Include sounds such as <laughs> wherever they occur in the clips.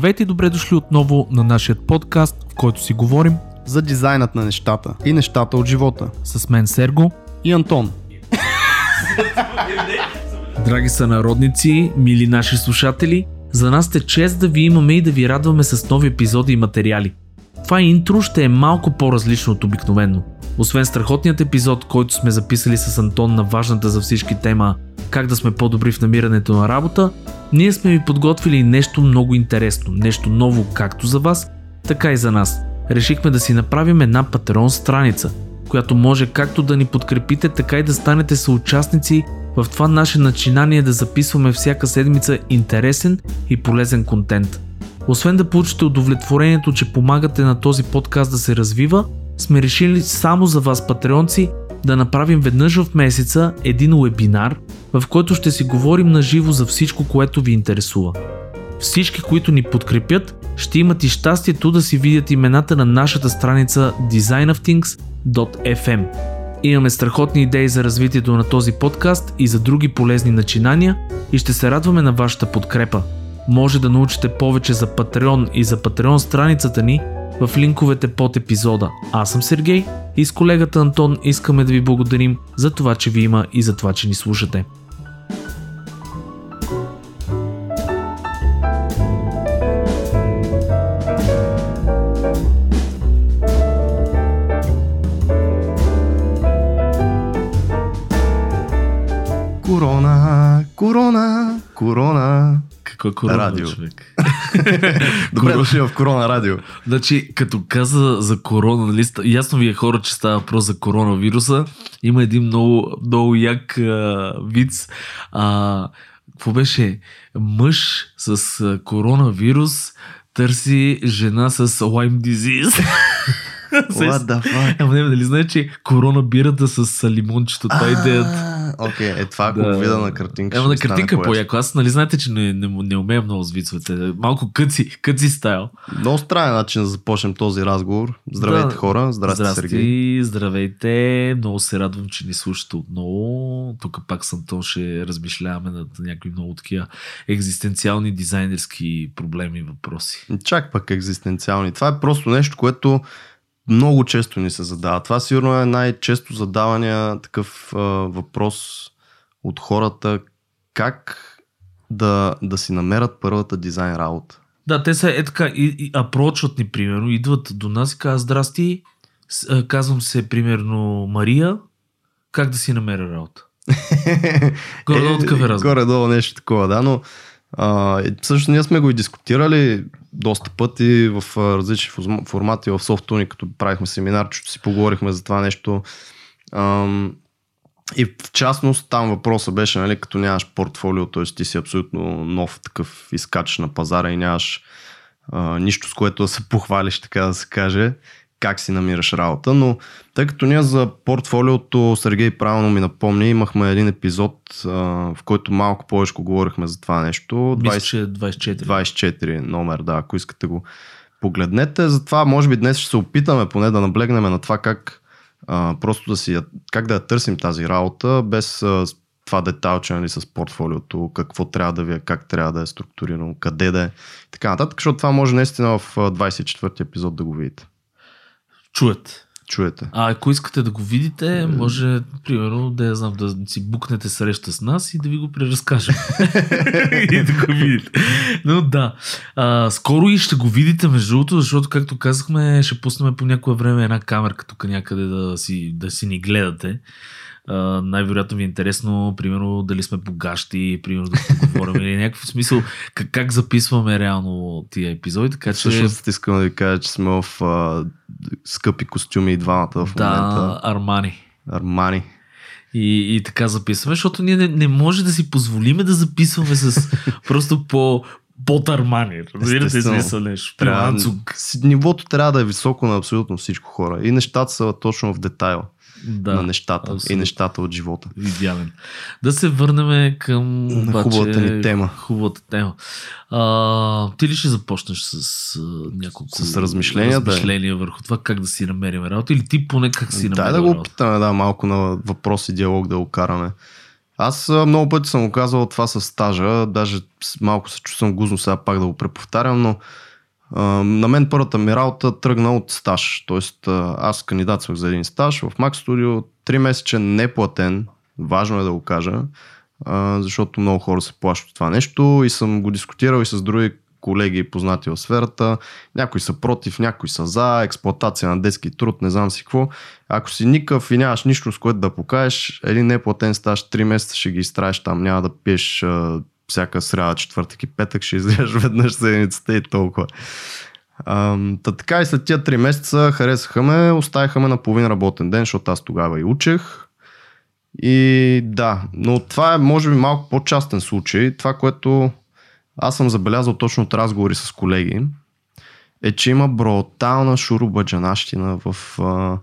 Здравейте и добре дошли отново на нашия подкаст, в който си говорим за дизайнът на нещата и нещата от живота. С мен Серго и Антон. Драги са народници, мили наши слушатели, за нас е чест да ви имаме и да ви радваме с нови епизоди и материали. Това интро ще е малко по-различно от обикновено. Освен страхотният епизод, който сме записали с Антон на важната за всички тема как да сме по-добри в намирането на работа, ние сме ви подготвили нещо много интересно, нещо ново както за вас, така и за нас. Решихме да си направим една Патреон страница, която може както да ни подкрепите, така и да станете съучастници в това наше начинание да записваме всяка седмица интересен и полезен контент. Освен да получите удовлетворението, че помагате на този подкаст да се развива, сме решили само за вас, патреонци, да направим веднъж в месеца един вебинар, в който ще си говорим на живо за всичко, което ви интересува. Всички, които ни подкрепят, ще имат и щастието да си видят имената на нашата страница designofthings.fm. Имаме страхотни идеи за развитието на този подкаст и за други полезни начинания и ще се радваме на вашата подкрепа. Може да научите повече за Patreon и за Patreon страницата ни в линковете под епизода. Аз съм Сергей и с колегата Антон искаме да ви благодарим за това, че ви има и за това, че ни слушате. Корона, корона. Какво е корона, Радио. човек? <laughs> Добре дошли в Корона Радио. Значи, като каза за корона, нали, ясно ви е хора, че става въпрос за коронавируса. Има един много, много як а, виц. А, какво беше? Мъж с а, коронавирус търси жена с Lyme disease. <laughs> What the fuck? Ама не, нали знаеш, че корона бирата с лимончето, това е идеята. Окей, е това ако Да. го видя на картинка. Ема на картинка е по-ясно. по-яко. Аз, нали знаете, че не, не, не умея много с вицовете. Малко къци, къци стайл. Много странен начин да започнем този разговор. Здравейте Да. хора, здрасти, Здрасти, Сергей. здравейте. Много се радвам, че ни слушате отново. Тук пак с Антон ще размишляваме над някакви много такива екзистенциални дизайнерски проблеми и въпроси. Чак пък екзистенциални. Това е просто нещо, което много често ни се задава. Това сигурно е най-често задавания такъв а, въпрос от хората. Как да, да си намерят първата дизайн работа? Да, те са е така, и, и апрочват ни, примерно, идват до нас и казват, здрасти, казвам се, примерно, Мария, как да си намеря работа? <laughs> Горе-долу такъв е разговор. Горе-долу нещо такова, да, но а, всъщност ние сме го и дискутирали доста пъти в различни формати в Softuni, като правихме семинар, че си поговорихме за това нещо. И в частност там въпросът беше, нали, като нямаш портфолио, т.е. ти си абсолютно нов такъв изкач на пазара и нямаш а, нищо с което да се похвалиш, така да се каже, как си намираш работа, но тъй като ние за портфолиото, Сергей правилно ми напомни, имахме един епизод, а, в който малко повече говорихме за това нещо. Мисля, 20, че е 24. 24 номер, да, ако искате го погледнете. Затова може би днес ще се опитаме поне да наблегнем на това как а, просто да си, как да я търсим тази работа, без а, това деталче нали, с портфолиото, какво трябва да ви е, как трябва да е структурирано, къде да е, и така нататък, защото това може наистина в а, 24 епизод да го видите. Чуят. Чуете. А ако искате да го видите, може, примерно, да я знам, да си букнете среща с нас и да ви го преразкажем. <laughs> и да го видите. Но да. А, скоро и ще го видите, между другото, защото, както казахме, ще пуснем по някое време една камерка тук някъде да си, да си ни гледате. Най-вероятно ви е интересно, примерно, дали сме богащи, примерно да поговорим или някакъв смисъл, как, как записваме реално тия епизоди, така че... Всъщност искам да ви кажа, че сме в а, скъпи костюми и двамата в момента. да, Армани. Армани. И, и така записваме, защото ние не, не може да си позволиме да записваме с <laughs> просто по под Армани. Разбирате смисъл нещо. Трябва, нивото трябва да е високо на абсолютно всичко хора. И нещата са точно в детайла Да, на нещата. абсолютно. И нещата от живота. Идеален. Да се върнем към На обаче, хубавата ни тема. Хубавата тема. А, ти ли ще започнеш с а, няколко С размишления, да. размишления върху това как да си намерим работа или ти поне как си Дай намерим да го опитаме, да, малко на въпрос и диалог да го караме. Аз много пъти съм го казвал това с стажа, даже малко се чувствам гузно сега пак да го преповтарям, но на мен първата ми работа тръгна от стаж. Тоест аз кандидатствах за един стаж в Mac Studio, 3 месечен неплатен, важно е да го кажа, защото много хора се плащат от това нещо и съм го дискутирал и с други колеги познати в сферата. Някои са против, някои са за, експлоатация на детски труд, не знам си какво. Ако си никакъв и нямаш нищо с което да покажеш, един неплатен стаж 3 месеца ще ги изтраеш там, няма да пиеш всяка сряда, четвъртък и петък, ще излезеш <laughs> веднъж седмицата и толкова. Та така и след тия 3 месеца харесаха ме, оставиха ме на половин работен ден, защото аз тогава и учех. И да, но това е може би малко по-частен случай. Това, което аз съм забелязал точно от разговори с колеги, е, че има брутална шурубаджанащина в а,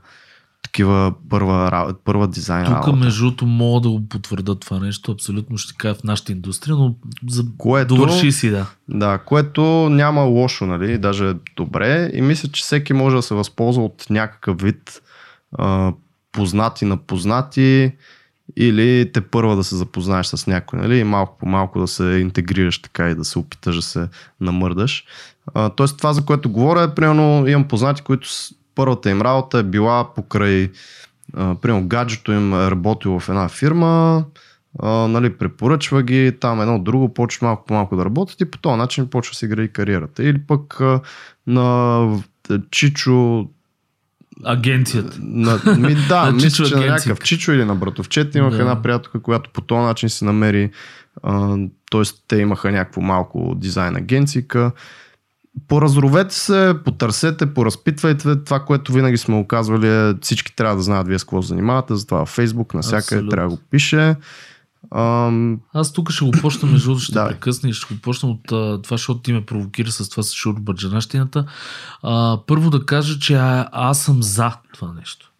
такива първа, първа дизайн Тук, работа. между другото, мога да го потвърда това нещо. Абсолютно ще кажа в нашата индустрия, но за... Което- довърши си, да. Да, което няма лошо, нали, даже е добре и мисля, че всеки може да се възползва от някакъв вид а, познати на познати или те първа да се запознаеш с някой, нали, и малко по малко да се интегрираш така и да се опиташ да се намърдаш. А, тоест това, за което говоря е, примерно, имам познати, които първата им работа е била покрай а, примерно гаджето им е работило в една фирма, а, нали, препоръчва ги, там едно друго, почва малко по малко да работят и по този начин почва да се гради кариерата. Или пък а, на Чичо Агенцията. на, ми, <laughs> да, На мисля, че на някакъв Чичо или на братовчет имах Да. една приятелка, която по този начин се намери, т.е. те имаха някакво малко дизайн агенцийка. Поразровете се, потърсете, поразпитвайте. Това, което винаги сме го казвали е всички трябва да знаят вие с какво занимавате, затова във Facebook, навсякъде трябва да го пише. Ам, Аз тук ще го почна, между другото, ще Да. прекъсна и ще го почна от а, това, защото ти ме провокира с това с шурбаджанащината. Първо да кажа, че а, аз съм за това нещо.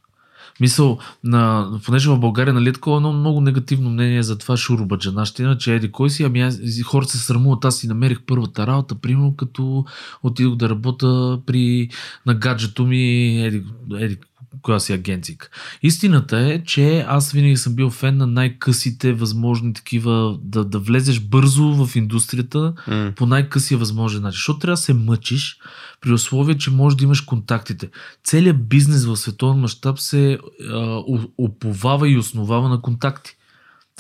Мисъл, на, понеже в България нали, е такова едно много негативно мнение за това шурбаджанащина, че еди кой си, ами аз, хората се срамуват, аз си намерих първата работа, примерно като отидох да работя при, на гаджето ми, еди, еди коя си агенцик. Истината е, че аз винаги съм бил фен на най-късите възможни такива, да, да влезеш бързо в индустрията м, по най-късия възможен начин. Защото трябва да се мъчиш при условие, че можеш да имаш контактите. Целият бизнес в световен мащаб се а, оповава и основава на контакти.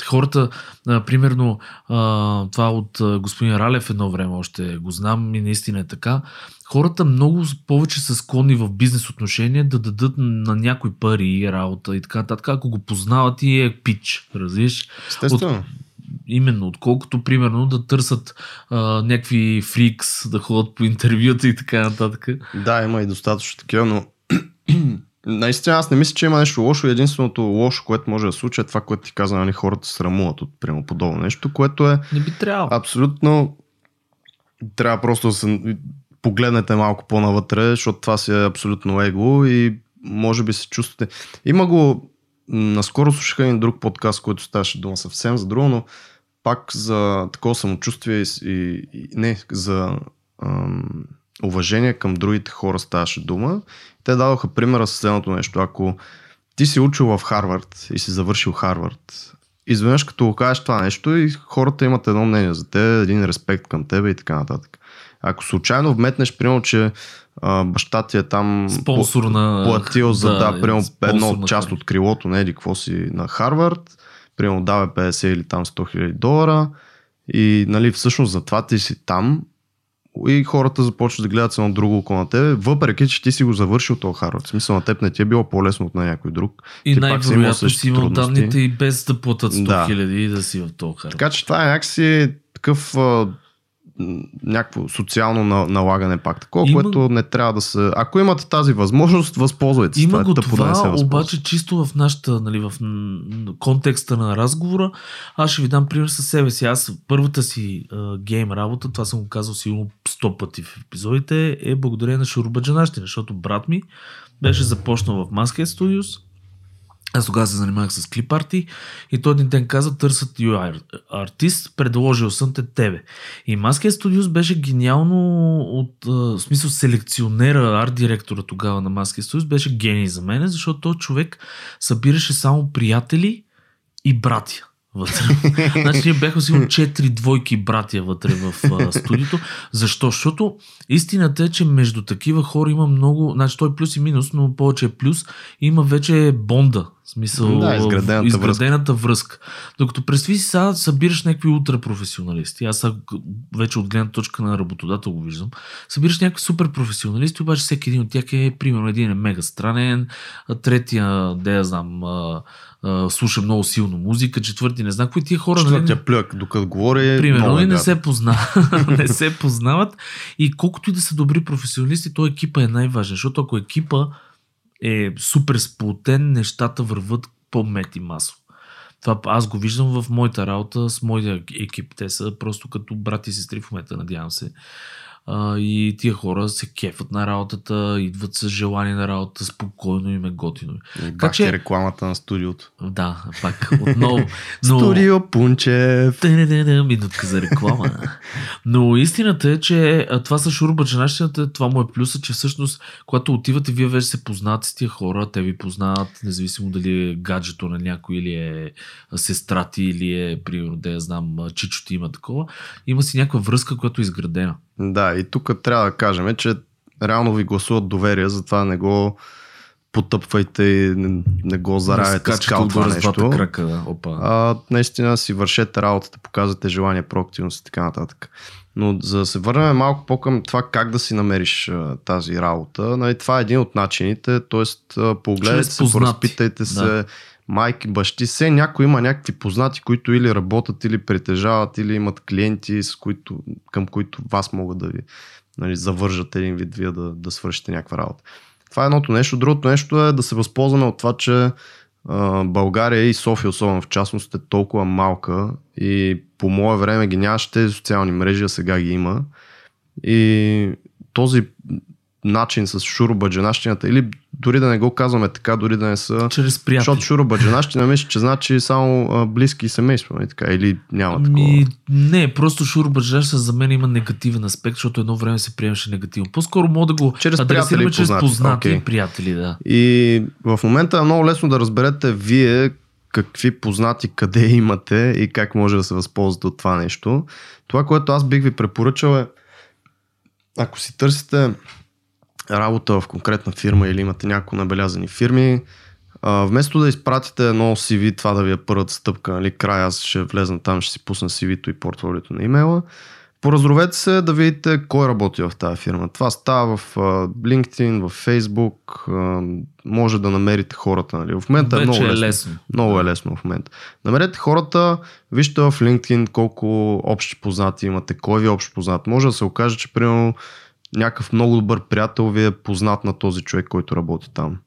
Хората, а, примерно, а, това от господин Ралев едно време още го знам и наистина е така. Хората много повече са склонни в бизнес отношения да дадат на някой пари, работа и така нататък, ако го познават и е пич, разбираш? естествено. Именно, отколкото примерно да търсят а, някакви фрикс, да ходят по интервюта и така нататък. Да, има и достатъчно такива, но <clears throat> наистина аз не мисля, че има нещо лошо. Единственото лошо, което може да случи е това, което ти каза, нали, хората срамуват от прямо подобно нещо, което е Не би трябвало. абсолютно трябва просто да се погледнете малко по-навътре, защото това си е абсолютно его и може би се чувствате. Има го, наскоро слушах един друг подкаст, който ставаше дума съвсем за друго, но пак за такова самочувствие и, и, и не, за ам, уважение към другите хора ставаше дума. Те дадоха примера с следното нещо. Ако ти си учил в Харвард и си завършил Харвард, изведнъж като го кажеш това нещо и хората имат едно мнение за те, един респект към тебе и така нататък. Ако случайно вметнеш, примерно, че а, баща ти е там Спонсор на... платил за да, да примерно едно на част от крилото, не еди какво си на Харвард, примерно дава 50 или там 100 хиляди долара и нали, всъщност затова ти си там и хората започват да гледат се на друго около тебе, въпреки че ти си го завършил този Харвард. В смисъл на теб не ти е било по-лесно от на някой друг. И ти си най-вероятно същите си имал данните и без да платят 100 Да. хиляди и да си в този Харвард. Така че това е някакси такъв а, някакво социално на- налагане пак такова, Има- което не трябва да се... Ако имате тази възможност, възползвайте се. Има е го да не се това, възползва. обаче чисто в нашата, нали, в контекста на разговора, аз ще ви дам пример със себе си. Аз първата си а, гейм работа, това съм го казал сигурно 100 пъти в епизодите, е благодарение на Шурубаджанащина, защото брат ми беше започнал в Masket Studios, аз тогава се занимавах с клип арти и той един ден каза, търсят UI артист, предложил съм те тебе. И Masket Studios беше гениално от, в смисъл селекционера, арт директора тогава на Masket Studios беше гений за мен, защото той човек събираше само приятели и братя. вътре. <laughs> значи ние бяхме сигурно четири двойки братя вътре в а, студиото. Защо? Защото истината е, че между такива хора има много, значи той е плюс и минус, но повече е плюс, има вече бонда. В смисъл, Да, изградената изградената връзка. Докато представи си сега събираш някакви ултрапрофесионалисти. Аз сега вече от гледна точка на работодател го виждам. Събираш някакви супер професионалисти, обаче всеки един от тях е, примерно, един е мега странен, третия, да я знам, слуша много силно музика, четвърти не знам, кои тия хора. нали, Четвъртия плюк, докато говори. Примерно, е и не се познават. <laughs> не се познават. И колкото и да са добри професионалисти, то екипа е най-важен. Защото ако екипа е супер сплотен, нещата върват по-мет и масово. Това аз го виждам в моята работа с моя екип. Те са просто като брати и сестри в момента, надявам се. А, и тия хора се кефат на работата, идват с желание на работа, спокойно им е готино. И Така бах че- рекламата на студиото. Да, пак отново. Но... <laughs> Студио Пунчев. Минутка за реклама. Но истината е, че това са шурбаджанащината, това му е плюса, че всъщност, когато отивате, вие вече се познавате с тия хора, те ви познават, независимо дали е гаджето на някой или е сестра ти, или е, примерно, да я знам, чичо ти има такова. Има си някаква връзка, която е изградена. Да, и тук трябва да кажем, че реално ви гласуват доверие, затова не го потъпвайте и не, не го заравяте с кал това нещо. крака. Да. Опа. А, наистина си вършете работата, показвате желание, проактивност и така нататък. Но за да се върнем малко по-към това как да си намериш а, тази работа, нали, това е един от начините, т.е. погледайте се, поразпитайте се, Да. Майки, бащи, все някой има някакви познати, които или работят, или притежават, или имат клиенти, с които, към които вас могат да ви нали, завържат един вид, вие да, да свършите някаква работа. Това е едното нещо. Другото нещо е да се възползваме от това, че а, България и София, особено в частност, е толкова малка и по мое време ги нямаше тези социални мрежи, а сега ги има. И този начин с шурубаджанащината, или дори да не го казваме така, дори да не са... Чрез приятели. Защото шурубаджанащина мисля, че значи само а, близки и семейство, нали така? Или няма такова. Ми, не, просто шурбаджанщина за мен има негативен аспект, защото едно време се приемаше негативно. По-скоро мога да го Чрез адресираме и чрез познати. познати и приятели, да. И в момента е много лесно да разберете вие какви познати къде имате и как може да се възползвате от това нещо. Това, което аз бих ви препоръчал е, ако си търсите работа в конкретна фирма или имате някои набелязани фирми, а, вместо да изпратите едно CV, това да ви е първата стъпка, нали, край аз ще влезна там, ще си пусна CV-то и портфолиото на имейла, Поразровете се да видите кой работи в тази фирма. Това става в LinkedIn, в Facebook, може да намерите хората. Нали. В момента е Вече много е лесно. лесно. Много е лесно в момента. Намерете хората, вижте в LinkedIn колко общи познати имате, кой ви е общ познат. Може да се окаже, че примерно някакъв много добър приятел ви е познат на този човек, който работи там.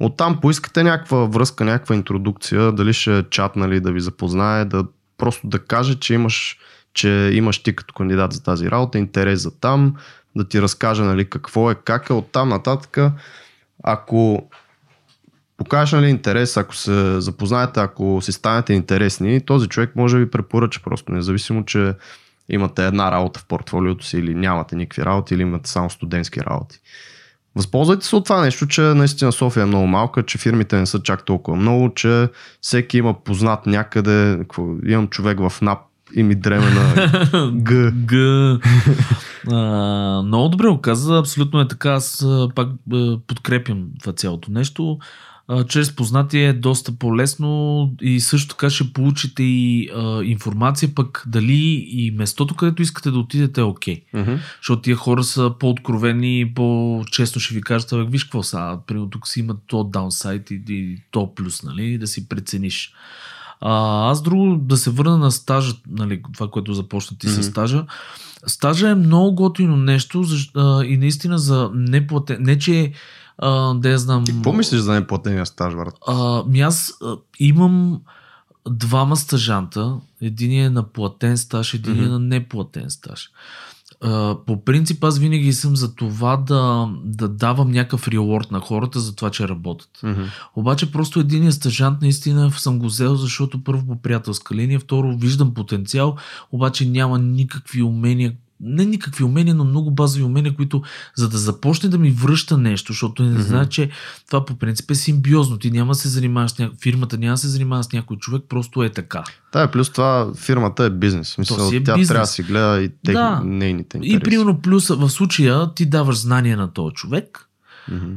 Оттам поискате някаква връзка, някаква интродукция, дали ще е чат, нали, да ви запознае, да просто да каже, че имаш, че имаш ти като кандидат за тази работа, интерес за там, да ти разкаже нали, какво е, как е, оттам нататък. Ако покажеш нали, интерес, ако се запознаете, ако си станете интересни, този човек може да ви препоръча просто, независимо, че имате една работа в портфолиото си или нямате никакви работи или имате само студентски работи. Възползвайте се от това нещо, че наистина София е много малка, че фирмите не са чак толкова много, че всеки има познат някъде, какво, имам човек в НАП и ми дреме на <laughs> Г. Г. А, много добре го каза, абсолютно е така. Аз пак подкрепям това цялото нещо. А, чрез познати е доста по-лесно и също така ще получите и а, информация пък дали и местото, където искате да отидете е окей. Мгм. Защото тия хора са по-откровени и по-често ще ви кажат, «Абе, виж какво са, примерно тук си има то даунсайт и, и то плюс, нали, да си прецениш. А, аз друго, да се върна на стажа, нали, това, което започна ти Мгм. с стажа. Стажа е много готино нещо защ, а, и наистина за неплатен, не че а, да я знам... Ти какво мислиш за неплатения стаж, брат? А, ми аз а, имам двама стажанта. Един е на платен стаж, един е Мгм. на неплатен стаж. А, по принцип аз винаги съм за това да, да давам някакъв реворд на хората за това, че работят. Мгм. Обаче просто един стажант наистина съм го взел, защото първо по приятелска линия, второ виждам потенциал, обаче няма никакви умения не никакви умения, но много базови умения, които за да започне да ми връща нещо, защото не знае, че това по принцип е симбиозно. Ти няма да се занимаваш ня... фирмата, няма да се занимава с някой човек, просто е така. Да, плюс това фирмата е бизнес. Смисъл, си е тя бизнес. трябва да си гледа и тех, Да. нейните интереси. И примерно плюс в случая ти даваш знания на този човек,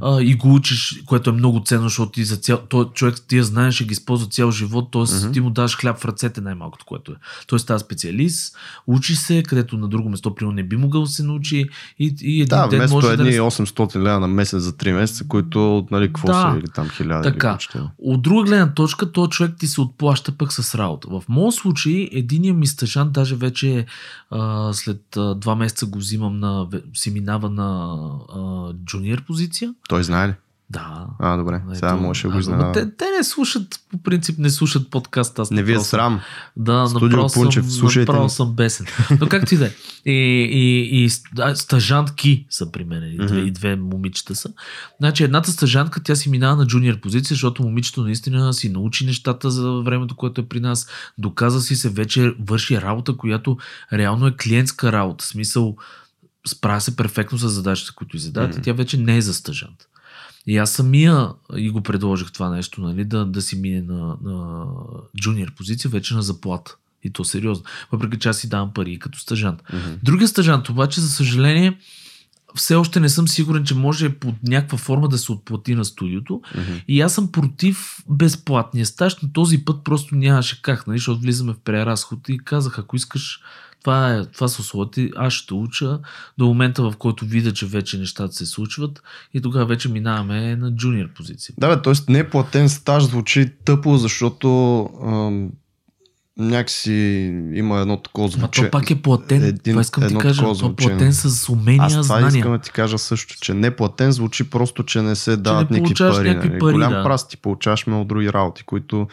А, и го учиш, което е много ценно, защото ти за цял, той човек тия знаеш, ще ги използва цял живот, т.е. Мгм. ти му даваш хляб в ръцете най-малкото, което е. Той става специалист, учи се, където на друго место, примерно, не би могъл да се научи и, и един Да, ден вместо може едни да... не- 800 лева на месец за 3 месеца, които, нали, какво Да. са, или там 1000 Така. или почти. От друга гледна точка, този човек ти се отплаща пък с работа. В моят случай, единият ми стъжант, даже вече а, след а, два месеца го взимам на, си минава на а, джуниор позиция. Той знае ли? Да. А, добре. Ето, Сега можеше да го ама Те, те не слушат, по принцип не слушат подкаст. Аз Не ви е срам. Да, Студио направо Пунчев, съм, направо съм бесен. Но както и да е. И, и, и ст- стажантки са при мен. И две, и две момичета са. Значи едната стажантка, тя си минава на джуниор позиция, защото момичето наистина си научи нещата за времето, което е при нас. Доказа си се, вече върши работа, която реално е клиентска работа. В смисъл, справя се перфектно с задачите, които й задават Мгм. и тя вече не е за стажант. И аз самия и го предложих това нещо, нали, да, да си мине на, на джуниор позиция, вече на заплата. И то сериозно. Въпреки че аз си давам пари като стажант. Мгм. Другия стажант обаче, за съжаление, все още не съм сигурен, че може под някаква форма да се отплати на студиото. Мгм. И аз съм против безплатния стаж, но този път просто нямаше как, нали, защото влизаме в преразход и казах, ако искаш, това, е, това са условията, аз ще уча до момента, в който видя, че вече нещата се случват и тогава вече минаваме на джуниор позиция. Да, бе, т.е. неплатен стаж звучи тъпо, защото ам, някакси има едно такова Ма звучение. то пак е платен, Един- това искам ти кажа, то звучение. платен с умения, Аз това знания. искам да ти кажа също, че неплатен звучи просто, че не се дават не получаваш пари. някакви нали. пари, Голям да. праст ти получаваш от други работи, които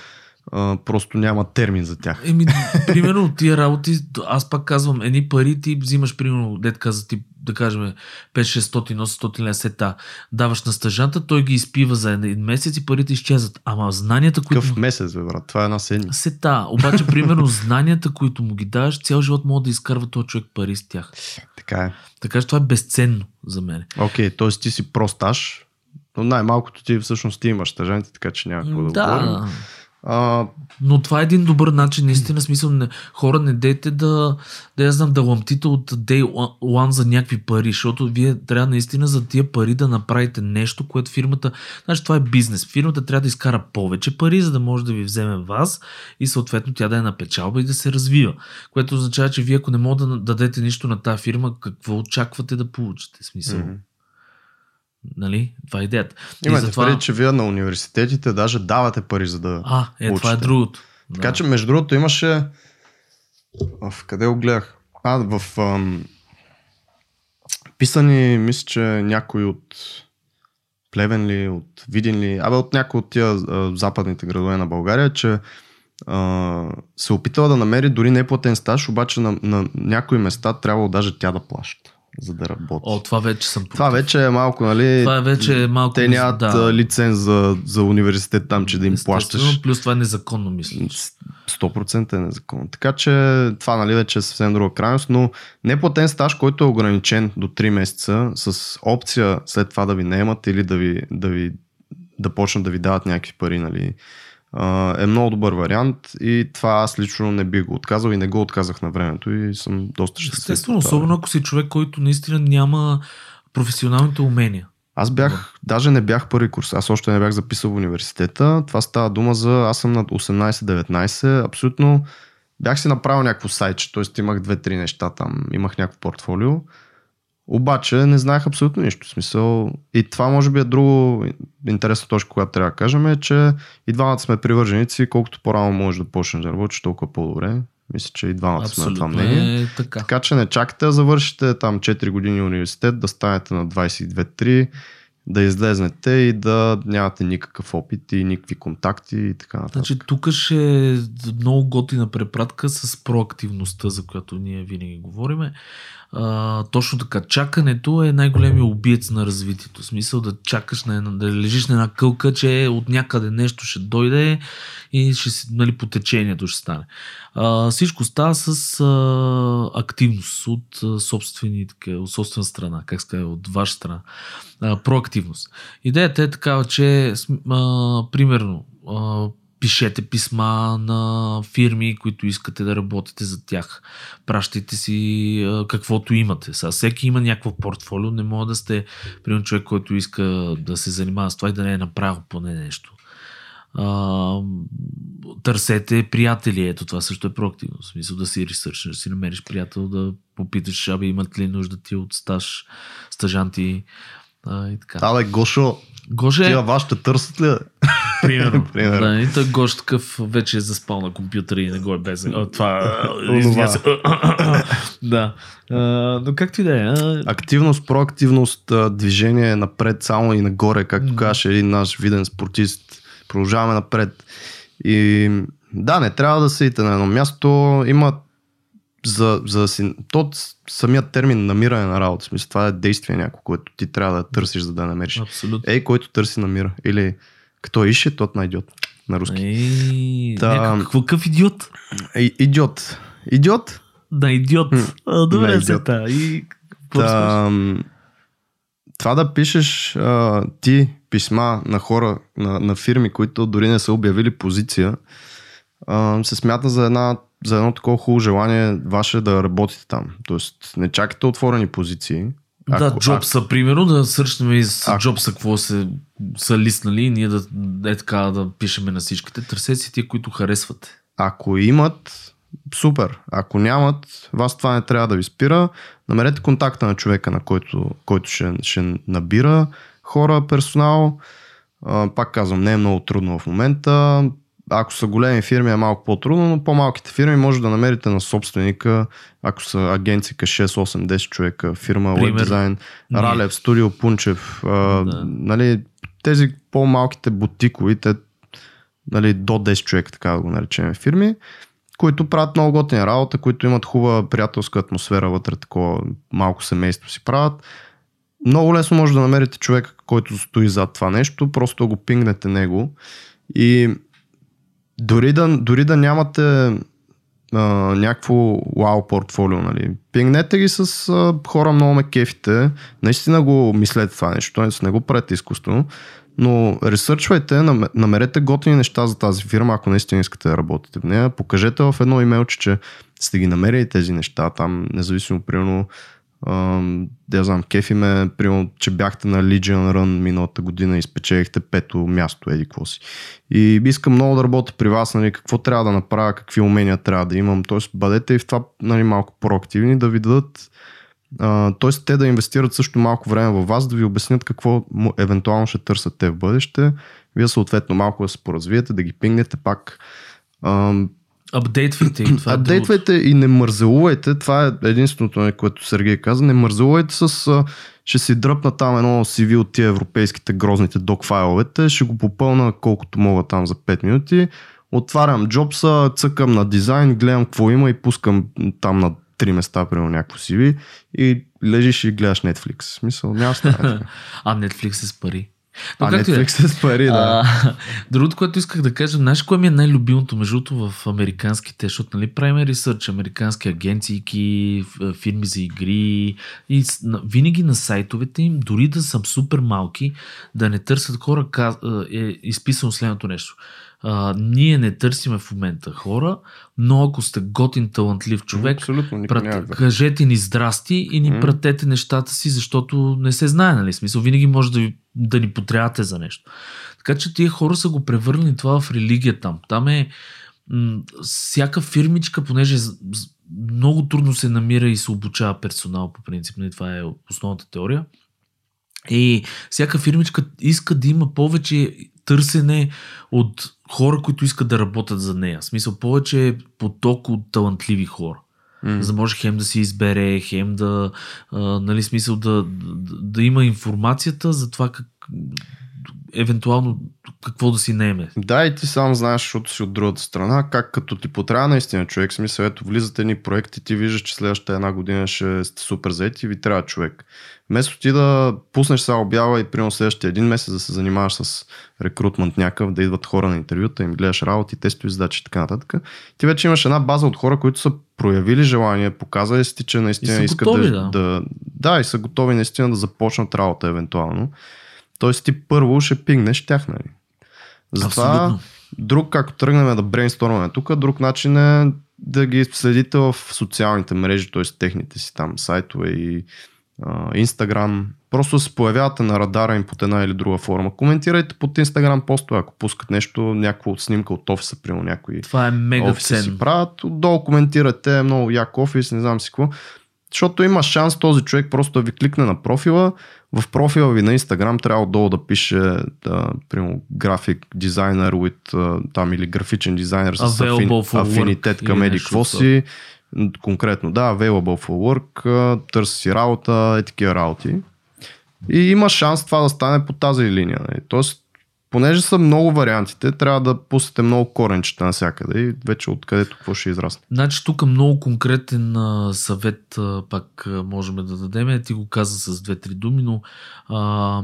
а, просто няма термин за тях. Еми, <laughs> примерно от тия работи, аз пак казвам, едни пари ти взимаш, примерно, дет каза ти, да кажем, 5-600-800 лева сета, даваш на стъжанта, той ги изпива за един месец и парите изчезват. Ама знанията, които... Какъв месец, бе, брат? Това е една седмица. Сета. Обаче, <laughs> примерно, знанията, които му ги даваш, цял живот мога да изкарва този човек пари с тях. Така е. Така че това е безценно за мен. Окей, т.е. ти си просташ, но най-малкото ти всъщност ти имаш стъжанти, така че няма какво да, говорим. А, но това е един добър начин, наистина, смисъл, не, хора не дейте да, да я знам, да ламтите от day one за някакви пари, защото вие трябва наистина за тия пари да направите нещо, което фирмата, значи това е бизнес, фирмата трябва да изкара повече пари, за да може да ви вземе вас и съответно тя да е на печалба и да се развива, което означава, че вие ако не можете да дадете нищо на тази фирма, какво очаквате да получите, смисъл, мгм. Нали, това е идеята. Имате затова- преди, че вие на университетите даже давате пари за да... А, е, това е учите. другото. Така Да. че, между другото, имаше... В къде го гледах? А, в... Ам... Писани, мисля, че някой от Плевен ли, от Видин ли, абе от някой от тия а, западните градове на България, че а, се опитала да намери дори неплатен стаж, обаче на, на някои места трябвало даже тя да плаща, за да работи. О, това вече съм против. Това вече е малко, нали? Това вече е малко... Те нямат да. лиценз за, за университет там, че да им Естествено, плащаш. Плюс това е незаконно, мисля. 100% е незаконно. Така че това нали вече е съвсем друга крайност, но неплатен стаж, който е ограничен до 3 месеца с опция след това да ви наемат или да ви, да ви да почнат да ви дават някакви пари, нали, е много добър вариант и това аз лично не бих го отказал и не го отказах на времето и съм доста щастлив. Естествено, особено ако си човек, който наистина няма професионалните умения. Аз бях, даже не бях първи курс, аз още не бях записал в университета. Това става дума за, аз съм над 18-19, абсолютно бях си направил някакво сайтче, т.е. имах две-три неща там, имах някакво портфолио. Обаче не знаех абсолютно нищо. В Смисъл, и това може би е друго интересна точка, която трябва да кажем, е, че и двамата сме привърженици, колкото по-рано можеш да почнеш да работиш, толкова по-добре. Мисля, че и двамата сме на това мнение. е така. Така че не чакате да завършите там 4 години университет, да станете на 22-3, да излезнете и да нямате никакъв опит и никакви контакти и така нататък. Значи тук ще е много готина препратка с проактивността, за която ние винаги говориме. А, точно така. Чакането е най-големият убиец на развитието. В смисъл да чакаш на една, да лежиш на една кълка, че от някъде нещо ще дойде и ще нали, по течението ще стане. Всичко става с а, активност от собствени, така, от собствена страна, как ска, от ваша страна. А, проактивност. Идеята е такава, че а, примерно а, пишете писма на фирми, които искате да работите за тях. Пращайте си а, каквото имате. Сега всеки има някакво портфолио, не може да сте примерно човек, който иска да се занимава с това и да не е направил поне нещо. А, търсете приятели. Ето това също е проактивно. В смисъл да си ресърчнеш, да си намериш приятел, да попиташ, абе имат ли нужда ти от стаж, стажанти а, и така. Абе, Гошо, Гоше, тия вас ще търсят ли? примерно. <laughs> Примерно. да, и той Гош такъв вече е заспал на компютъра и не го е без. О, това... <laughs> <laughs> Да. Но както и да е. Активност, проактивност, движение напред, само и нагоре, както Мгм. казваше един наш виден спортист. Продължаваме напред. И да, не трябва да седите на едно място. Има за, за да си... То самият термин намиране на работа. Смисъл, това е действие някакво, което ти трябва да търсиш, за да намериш. Абсолютно. Ей, който търси, намира. Или като ише, тот найдет. На руски. Ей, Та- някакъв какъв идиот? Ей, идиот. Идиот? Да, идиот. М, да, добре, идиот. се та. И какво? Та, това да пишеш а, ти писма на хора, на, на фирми, които дори не са обявили позиция, а, се смята за, една, за едно такова хубаво желание ваше да работите там. Тоест, не чакайте отворени позиции. Да, Ако- Джобса, примерно, да сърчнем и с Ако- Джобса какво се, са лиснали и ние да, е така да пишеме на всичките. Търсете си тия, които харесвате. Ако имат, супер. Ако нямат, вас това не трябва да ви спира. Намерете контакта на човека, на който, който ще, ще набира хора, персонал. Пак казвам, не е много трудно в момента. Ако са големи фирми е малко по-трудно, но по-малките фирми може да намерите на собственика, ако са агенцика 6, 8, 10 човека, фирма, Пример, дизайн. Ралев, Студио Пунчев, Да. нали, тези по-малките бутикови, те нали, до 10 човека, така да го наречем, фирми, които правят много готина работа, които имат хубава приятелска атмосфера вътре, такова малко семейство си правят. Много лесно може да намерите човека, който стои зад това нещо, просто го пингнете него и дори да, дори да нямате а, някакво вау портфолио, нали. Пингнете ги с а, хора много ме кефите. Наистина го мислете това нещо, т.е. не го правете изкуствено, но ресърчвайте, нам- намерете готини неща за тази фирма, ако наистина искате да работите в нея. Покажете в едно имейлче, че сте ги намерили тези неща там, независимо, примерно, да я знам, кефи ме, примерно, че бяхте на Legion Run миналата година и спечелихте пето място, еди какво си. И искам много да работя при вас, нали, какво трябва да направя, какви умения трябва да имам. Тоест, бъдете и в това нали, малко проактивни, да ви дадат т.е. те да инвестират също малко време във вас, да ви обяснят какво евентуално ще търсят те в бъдеще. Вие съответно малко да се поразвиете, да ги пингнете пак. Апдейтвайте им. Това е. Апдейтвайте и не мързелувайте. Това е единственото, нали, което Сергей каза. Не мързелувайте с... Ще си дръпна там едно CV от тия европейските грозните док файловете. Ще го попълна колкото мога там за 5 минути. Отварям джобса, цъкам на дизайн, гледам какво има и пускам там на три места, примерно някакво CV и лежиш и гледаш Netflix. В Смисъл, няма <laughs> така. А Netflix е с пари. Но А е. Netflix е с пари, да. А, <laughs> другото, което исках да кажа, знаеш кое ми е най-любимото между другото в американските, защото нали, правим ресърч, американски агенции, фирми за игри и винаги на сайтовете им, дори да са супер малки, да не търсят хора, е изписано следното нещо. А, ние не търсиме в момента хора, но ако сте готин, талантлив човек, Абсолютно, Прат... да. Кажете ни здрасти и ни М. пратете нещата си, защото не се знае, нали? Смисъл, винаги може да, ви, да ни потрябвате за нещо. Така че тия хора са го превърнали това в религия там. Там е м- всяка фирмичка, понеже много трудно се намира и се обучава персонал по принцип. Нали? Това е основната теория. И всяка фирмичка иска да има повече търсене от хора, които искат да работят за нея. В смисъл, повече поток от талантливи хора. М. За да може хем да си избере, хем да, а, нали, смисъл да, да, да има информацията за това как, евентуално какво да си наеме. Да, и ти сам знаеш, защото си от другата страна, как като ти потрябва наистина човек, смисъл, ето влизат едни проекти, ти виждаш, че следващата една година ще сте супер заети и ви трябва човек. Вместо ти да пуснеш сега обява и примерно следващия един месец да се занимаваш с рекрутмент някакъв, да идват хора на интервюта, им гледаш работи, тестови задачи и така нататък. Ти вече имаш една база от хора, които са проявили желание, показали си, че наистина искат готови, да, да. да, да, и са готови наистина да започнат работа евентуално. Тоест ти първо ще пигнеш тях, нали? Затова Абсолютно. друг, както тръгнем да брейнстормаме тук, друг начин е да ги следите в социалните мрежи, т.е. техните си там сайтове и Инстаграм. Просто се появявате на радара им под една или друга форма. Коментирайте под Инстаграм постове, ако пускат нещо, някаква снимка от офиса, примерно някой Това е мега офиса си правят, отдолу коментирате много як офис, не знам си какво. Защото има шанс този човек просто да ви кликне на профила. В профила ви на Инстаграм трябва отдолу да пише да, примерно, график дизайнер with, там или графичен дизайнер с Available афин, афинитет към еди от си. Конкретно, да, available for work, търси си работа, е такива работи. И има шанс това да стане по тази линия. Нали? Тоест, понеже са много вариантите, трябва да пуснете много коренчета навсякъде и вече откъдето какво ще израсне. Значи тук много конкретен а, съвет а, пак а, можем да дадем. Ти го каза с две-три думи, но а,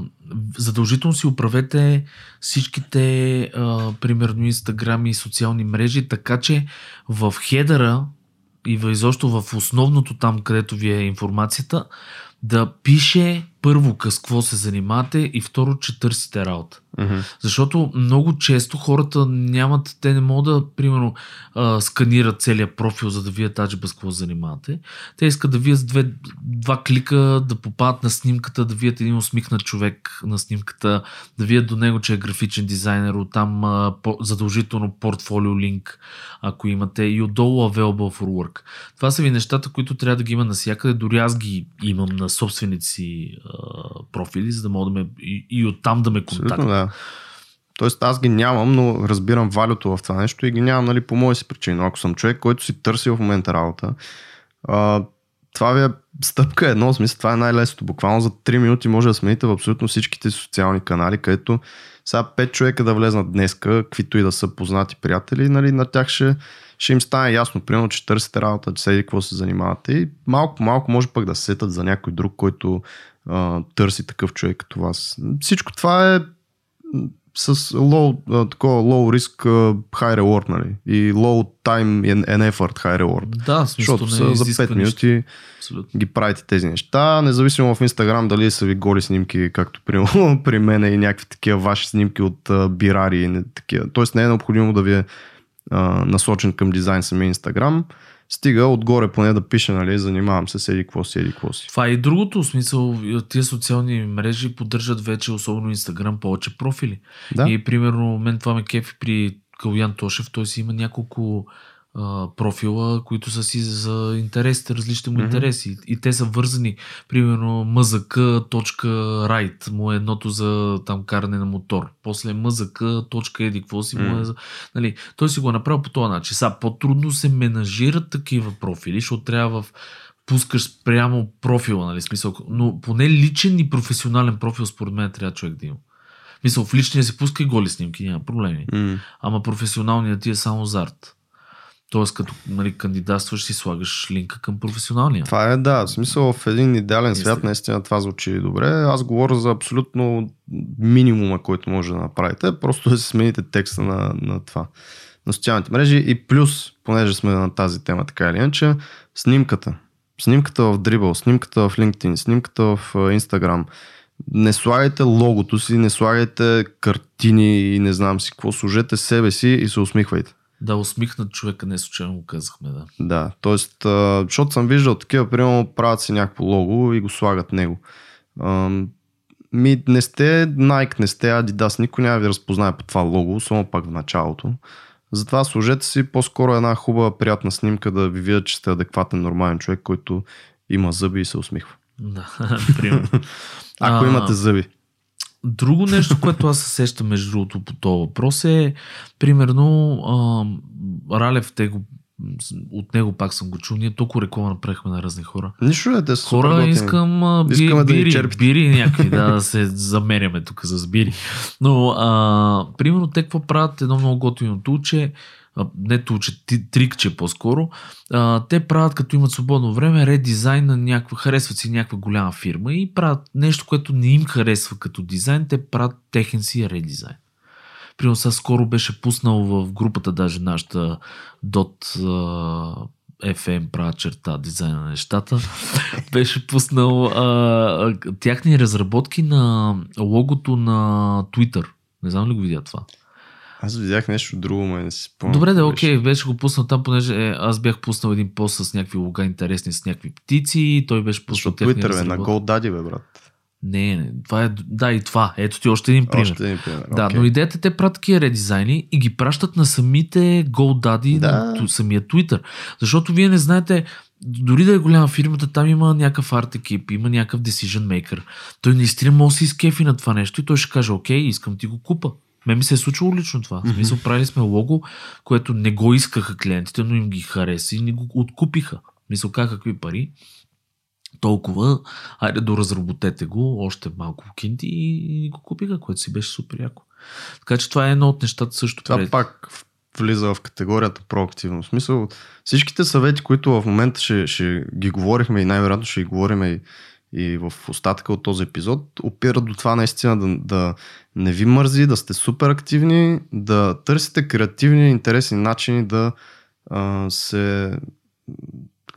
задължително си управете всичките, а, примерно, инстаграми и социални мрежи, така че в хедъра и изобщо в основното там, където ви е информацията, да пише първо с какво се занимавате и второ, че търсите работа. Защото много често хората нямат, те не могат да, примерно, а, сканират целият профил, за да вият аджиба с какво се занимавате. Те искат да вият две, два клика, да попадат на снимката, да вият един усмихнат човек на снимката, да вият до него, че е графичен дизайнер, оттам а, по, задължително портфолио линк, ако имате, и отдолу available for work. Това са ви нещата, които трябва да ги има навсякъде. Дори аз ги имам на собствените си профили, за да мога да ме и, и оттам да ме контактуват. да. Тоест аз ги нямам, но разбирам валюто в това нещо и ги нямам нали, по мои си причини. Но ако съм човек, който си търси в момента работа, а, това ви е стъпка едно, в смисъл това е най-лесното. Буквално за 3 минути може да смените в абсолютно всичките социални канали, където сега 5 човека да влезнат днеска, каквито и да са познати приятели, нали, на тях ще, ще им стане ясно, примерно, че търсите работа, че седи какво се занимавате и малко малко може пък да се сетат за някой друг, който а, търси такъв човек като вас. Всичко това е с low, а, такова low risk, high reward, нали? И low time and and effort, high reward. Да, смисъл Защото са за изисква 5 нищо. минути Абсолютно. ги правите тези неща, независимо в Инстаграм дали са ви голи снимки, както при, <laughs> при мен и някакви такива ваши снимки от а, бирари и не, такива. Тоест не е необходимо да ви е а, насочен към дизайн самия Инстаграм. Стига отгоре поне да пише, нали, занимавам се, седи какво си, еди какво си. Това е и другото, смисъл, тия социални мрежи поддържат вече, особено Инстаграм, повече профили. Да. И примерно, мен това ме кефи при Калуян Тошев, той си има няколко а, профила, които са си за интересите, различни му Мгм. интереси. И те са вързани. Примерно mzk.right му е едното за там каране на мотор. После mzk.еди какво си му е за... Нали, той си го е направил по този начин. Сега по-трудно се менажират такива профили, защото трябва в пускаш прямо профила, нали, смисъл. Но поне личен и професионален профил, според мен, трябва човек да има. Мисъл, в личния си пускай голи снимки, няма проблеми. М. Ама професионалният ти е само за арт. Тоест, като нали, кандидатстваш, си слагаш линка към професионалния. Това е, да, в смисъл в един идеален свят, Истина. наистина това звучи добре. Аз говоря за абсолютно минимума, който може да направите. Просто да си смените текста на, на това. На социалните мрежи и плюс, понеже сме на тази тема така или иначе, снимката. Снимката в Dribble, снимката в LinkedIn, снимката в Instagram. Не слагайте логото си, не слагайте картини и не знам си какво. Служете себе си и се усмихвайте. Да, усмихнат човека, не случайно го казахме, да. Да, т.е. защото съм виждал такива, примерно правят си някакво лого и го слагат него. Ми не сте Nike, не сте Adidas, никой няма ви разпознае по това лого, само пак в началото. Затова сложете си по-скоро една хубава, приятна снимка да ви видят, че сте адекватен, нормален човек, който има зъби и се усмихва. Да, <laughs> примерно. Ако А, имате зъби. Друго нещо, което аз се сещам между другото по този въпрос е, примерно, а, Ралев те го от него пак съм го чул. Ние толкова реклама направихме на разни хора. Нищо не, те са Хора, готини. искам а, би, Искаме да ни бири, черпите. бири някакви, да, да <laughs> се замеряме тук с бири. Но, а, примерно, те какво правят едно много готино тулче, а, не тулче, трикче по-скоро, а, те правят, като имат свободно време, редизайн на някаква, харесват си някаква голяма фирма и правят нещо, което не им харесва като дизайн, те правят техен си редизайн. Примерно сега скоро беше пуснал в групата даже нашата Dot FM права черта дизайн на нещата. <laughs> беше пуснал а, тяхни разработки на логото на Twitter. Не знам ли го видя това? Аз видях нещо друго, ма не си спомням. Добре, да, окей, беше го пуснал там, понеже е, аз бях пуснал един пост с някакви лога интересни, с някакви птици, той беше пуснал Защото Twitter е на разработки. GoDaddy, бе, брат. Не, не, това е, да и това. Ето ти още един пример. Още един пример. Да, окей. но идеята е, те правят такива редизайни и ги пращат на самите GoDaddy, Да. на самия Twitter. Защото вие не знаете, дори да е голяма фирмата, там има някакъв арт екип, има някакъв decision maker. Той наистина може да се изкефи на това нещо и той ще каже, окей, искам ти го купа. Ме ми се е случило лично това. В смисъл, правили сме лого, което не го искаха клиентите, но им ги хареса и ни го откупиха. Мисъл, как какви пари? Толкова, айде доразработете го, още малко кинти и, и го купиха, което си беше супер яко. Така че това е едно от нещата също. Това пред- пак влиза в категорията проактивно. В смисъл, всичките съвети, които в момента ще, ще ги говорихме и най-вероятно ще ги говорим и, и в остатъка от този епизод, опират до това наистина да, да не ви мързи, да сте супер активни, да търсите креативни, интересни начини да а, се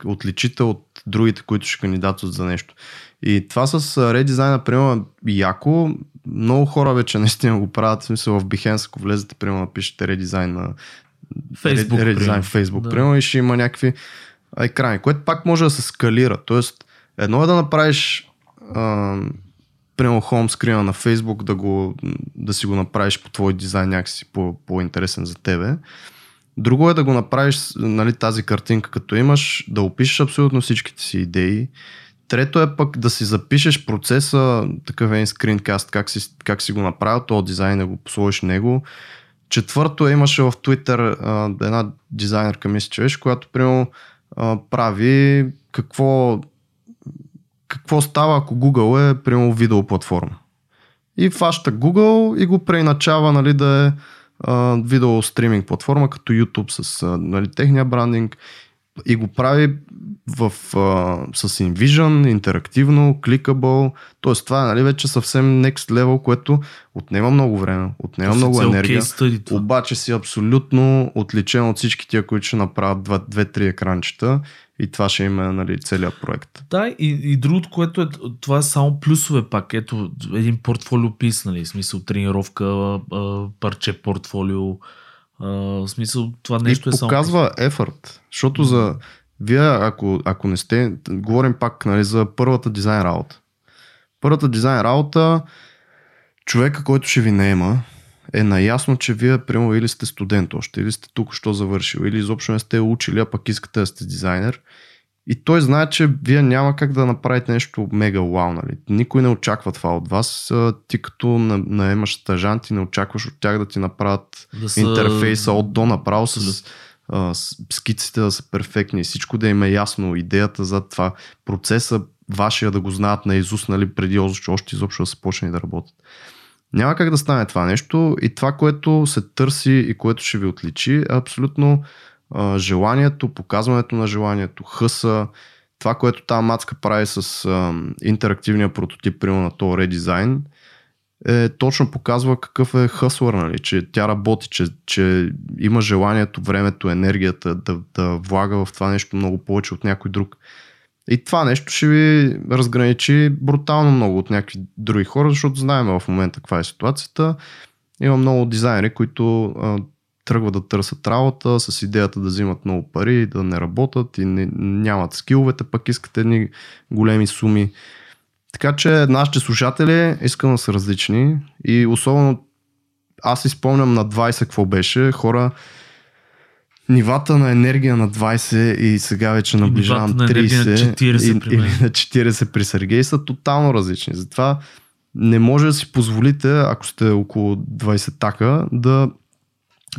отличите от другите, които ще кандидатстват за нещо. И това с редизайна, примерно, е яко. Много хора вече наистина го правят. В смисъл в Behance, ако влезете, примерно, напишете редизайн на Facebook, редизайн Facebook, Да. примерно, и ще има някакви екрани, което пак може да се скалира. Тоест, едно е да направиш а, примерно хоумскрина на Facebook, да, го, да си го направиш по твой дизайн някакси по, по-интересен за тебе. Друго е да го направиш нали, тази картинка, като имаш, да опишеш абсолютно всичките си идеи. Трето е пък да си запишеш процеса, такъв един скринкаст, как си, как си го направил, този дизайн да го сложиш него. Четвърто е, имаше в Twitter а, една дизайнерка, мисля, че беше, която примерно а, прави какво, какво става, ако Google е примерно видеоплатформа. И фаща Google и го преиначава нали, да е а, видео стриминг платформа като YouTube с а, нали, техния брандинг и го прави в, а, с InVision, интерактивно, кликабъл. Тоест това е нали, вече съвсем next level, което отнема много време, отнема много Цел енергия. study това. Обаче си абсолютно отличен от всички тия, които ще направят два- две-три екранчета и това ще има нали, целият проект. Да, и, и другото, което е, това е само плюсове пак. Ето, един портфолио пис, нали, смисъл тренировка, парче портфолио, в смисъл това нещо и е само... показва ефорт, защото за вие, ако, ако не сте, говорим пак нали, за първата дизайн работа. Първата дизайн работа, човека, който ще ви наема, е наясно, че вие, примерно, или сте студент още, или сте тук що завършил, или изобщо не сте учили, а пък искате да сте дизайнер. И той знае, че вие няма как да направите нещо мега вау, нали? Никой не очаква това от вас. Ти като на- наемаш стажанти, не очакваш от тях да ти направят Да са- интерфейса от до направо с, Абсолютно. а, с скиците да са перфектни, всичко да им е ясно, идеята за това, процеса вашия да го знаят на Изус, нали, преди още изобщо да са почнали да работят. Няма как да стане това нещо и това, което се търси и което ще ви отличи е абсолютно а, желанието, показването на желанието, хъса, това, което тази мацка прави с а, интерактивния прототип, примерно на този редизайн, е, точно показва какъв е хъслър, нали? че тя работи, че, че има желанието, времето, енергията да, да влага в това нещо много повече от някой друг. И това нещо ще ви разграничи брутално много от някакви други хора, защото знаем в момента каква е ситуацията. Има много дизайнери, които тръгват да търсят работа с идеята да взимат много пари, да не работят и не, нямат скиловете, пък искат едни големи суми. Така че нашите слушатели искам да са различни и особено аз си спомням на 20 какво беше. Хора, нивата на енергия на 20 и сега вече наближавам нивата на енергия на 30 40 при и, или на 40 при Сергей са тотално различни. Затова не може да си позволите, ако сте около 20 така, да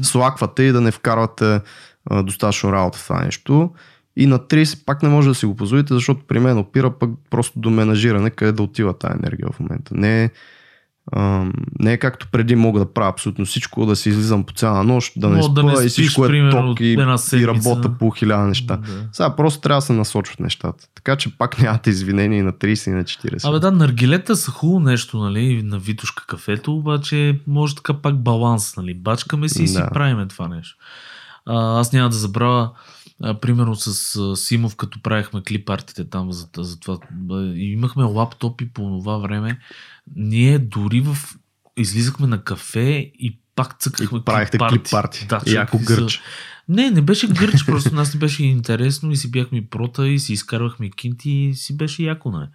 слаквате и да не вкарвате а, достатъчно работа в това нещо. И на 30 пак не може да си го позволите, защото при мен опира пък просто до менажиране, къде да отива тази енергия в момента. Не е, а, не е както преди мога да правя абсолютно всичко, да си излизам по цяла нощ, да не Мога да спа не и спиш, всичко е примерно, ток и, една и седмица. работа по хиляда неща. Да. Сега просто трябва да се насочват нещата. Така че пак <laughs> нямате извинения и на 30 и на 40. Абе да, наргилета са хубаво нещо, нали, на Витушка кафето, обаче може така пак баланс, нали, бачкаме си и си Да. правиме това нещо. А, аз няма да забравя, а, примерно с а, Симов, като правихме клип артите там за, за това, бе, и имахме лаптопи по това време, ние дори в излизахме на кафе и пак цъкахме И правихте клип парти. Да, за- гърч. Не, не беше гърч, <laughs> просто нас ни беше интересно и си бяхме прота и си изкарвахме кинти и си беше яко, не.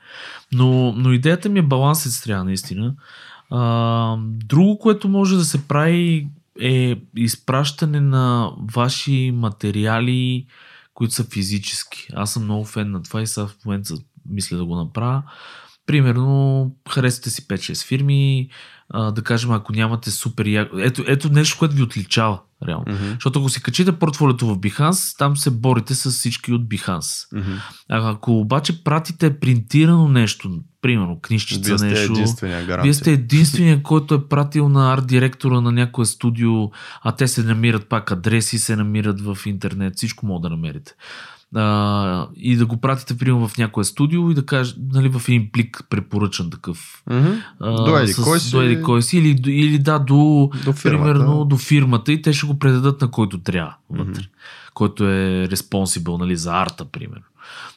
Но, но идеята ми е балансът трябва наистина. А, друго, което може да се прави е изпращане на ваши материали, които са физически. Аз съм много фен на това и сега в момента мисля да го направя. Примерно, харесате си 5-6 фирми, а, да кажем, ако нямате супер яко... Ето, ето нещо, което ви отличава, реално. Мгм. Защото ако си качите портфолиото в Behance, там се борите с всички от Behance. Мгм. А ако обаче пратите принтирано нещо, примерно книжчица, Вие сте нещо, единствения вие сте единствения, който е пратил на арт директора на някое студио, а те се намират пак адреси, се намират в интернет, всичко мога да намерите. А, и да го пратите, примерно, в някое студио и да кажа, нали, в един плик препоръчан такъв. Мгм. а, До еди с- кой си- До еди кой си. Или, или да, до, До фирмата. примерно до фирмата и те ще го предадат на който трябва вътре, Мгм. който е респонсибъл нали, за арта, примерно.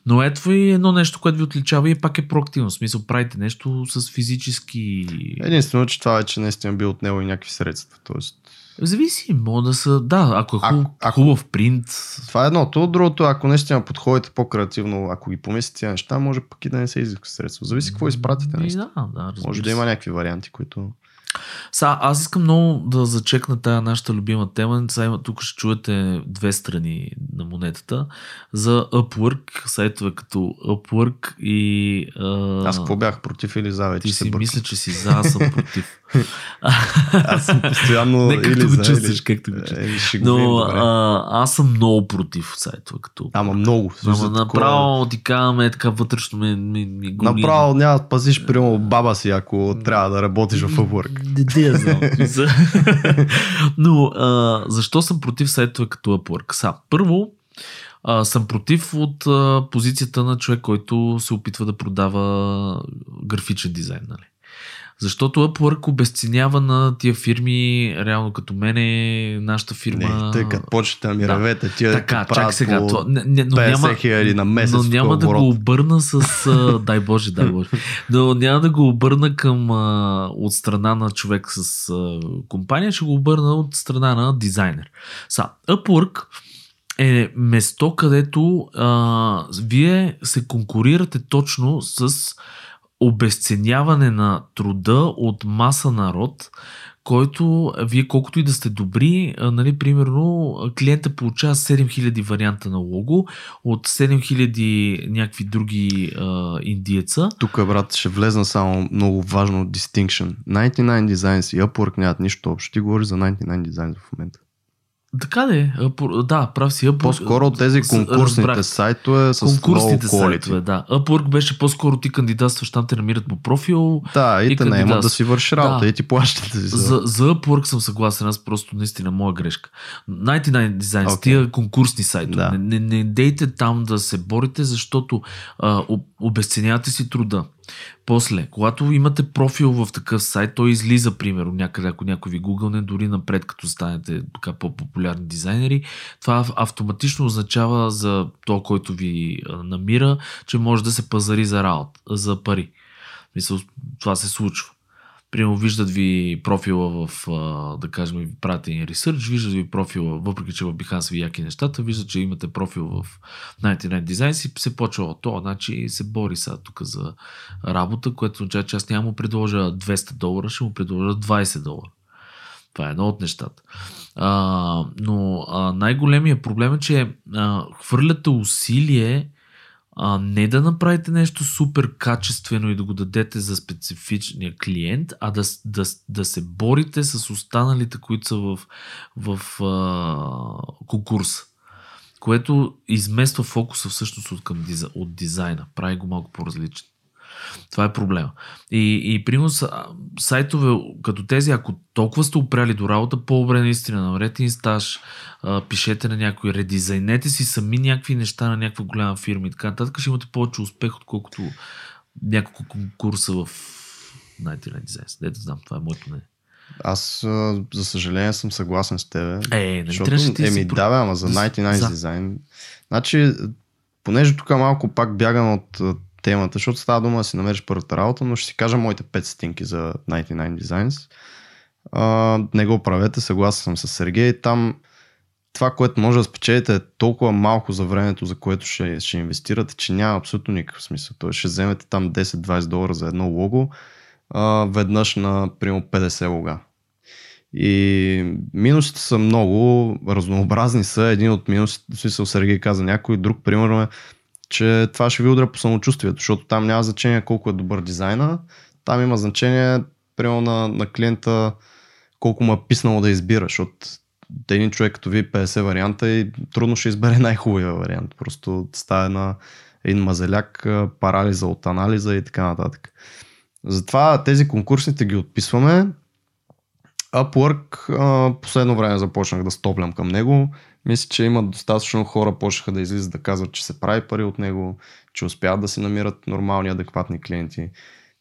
Но ето и едно нещо, което ви отличава и пак е проактивно. В смисъл, правите нещо с физически... Единствено, че това вече наистина би отнело и някакви средства. Тоест, Зависи, мога да са... Да, ако е хубав, Ако- хубав принт... това е едното. Другото, ако наистина подходите по-креативно, ако ги помислите тези неща, може пък и да не се изисква средства. Зависи какво изпратите. Наистина. да, да, Може да има някакви варианти, които... Са, аз искам много да зачекна тая нашата любима тема. Има, тук ще чуете две страни на монетата. За Upwork, сайтове като Upwork и... А, Аз какво бях против или за вече Ти си бъркам. мисля, че си за, аз съм против. <laughs> Аз съм постоянно <laughs> Не, както или го за, чувстваш, или... както го чувстваш. Видим, Но а, аз съм много против сайтове като... Ама много. Ама направо ти казваме, така вътрешно ми, ми, ми. Направо няма да пазиш, примерно, баба си, ако трябва да работиш в Upwork. Не, я знам. <laughs> Но а, защо съм против сайтове като Upwork? Са, първо, а, съм против от а, позицията на човек, който се опитва да продава графичен дизайн. Нали? Защото Upwork обесценява на тия фирми, реално като мене, нашата фирма. Не, тъй като почнете да ми Да. тия Така, чак сега. по Това, не, не, но 50 няма, хиляди на месец. но няма да оборот. го обърна с... А, <laughs> дай Боже, дай Боже. Но няма да го обърна към а, от страна на човек с а, компания, ще го обърна от страна на дизайнер. Са, Upwork е место, където а, вие се конкурирате точно с обесценяване на труда от маса народ, който вие колкото и да сте добри, нали, примерно клиента получава 7000 варианта на лого от 7000 някакви други а, индиеца. Тук, брат, ще влезна само много важно distinction. 99 Designs и Upwork нямат нищо общо. Ти говориш за 99 Designs в момента. Така де, Upwork- да, прав си. Upwork, По-скоро тези с- конкурсните разбрах. сайтове с конкурсните quality. сайтове, да. Upwork беше по-скоро ти кандидатстваш, там те намират по профил. Да, и, И те кандидат. да си вършиш работа Да. и ти плащат. За... За, за Upwork съм съгласен, аз просто наистина моя грешка. 99 Designs, Окей. okay. тия конкурсни сайтове, Да. не, не, не дейте там да се борите, защото а, об- обесценявате си труда. После, когато имате профил в такъв сайт, той излиза, примерно, някъде, ако някой ви гугълне, дори напред, като станете така по-популярни дизайнери, това ав- автоматично означава за то, който ви намира, че може да се пазари за работа, за пари. Мисъл, това се случва. Примерно виждат ви профила в, да кажем, ви правят един ресърч, виждат ви профила, въпреки че в Behance ви яки нещата, виждат, че имате профил в 99 Designs и се почва от то, значи се бори сега тук за работа, което означава, че аз няма му предложа 200 долара, ще му предложа 20 долара. Това е едно от нещата. А, но а, най-големия проблем е, че а, хвърляте усилие а, не да направите нещо супер качествено и да го дадете за специфичния клиент, а да, да, да се борите с останалите, които са в, в а, конкурс. което измества фокуса всъщност от, към, от дизайна. Прави го малко по-различен. Това е проблема. И, и примерно сайтове като тези, ако толкова сте опряли до работа, по-добре наистина намерете инстаж, пишете на някой, редизайнете си сами някакви неща на някаква голяма фирма и така нататък, ще имате повече успех, отколкото няколко конкурса в Night дизайн. Дето знам, това е моето мнение. Аз, за съжаление, съм съгласен с теб. Е, не защото, ти еми, да, бе, ама за 99 за... дизайн. Значи, понеже тук малко пак бягам от темата, защото става дума да си намериш първата работа, но ще си кажа моите 5 стинки за 99 Designs. А, не го правете, съгласен съм с Сергей. Там това, което може да спечелите е толкова малко за времето, за което ще, ще инвестирате, че няма абсолютно никакъв смисъл. Той ще вземете там 10-20 долара за едно лого, а, веднъж на примерно 50 лога. И минусите са много, разнообразни са. Един от минусите, в смисъл Сергей каза някой, друг примерно е, че това ще ви удря по самочувствието, защото там няма значение колко е добър дизайна, там има значение, примерно на, на клиента, колко му е писнало да избира, защото един човек като ви 50 варианта и трудно ще избере <laughs> най-хубавия вариант. Просто става на един мазеляк, парализа от анализа и така нататък. Затова тези конкурсите ги отписваме. Upwork последно време започнах да стоплям към него. Мисля, че има достатъчно хора, почнаха да излизат да казват, че се прави пари от него, че успяват да си намират нормални, адекватни клиенти.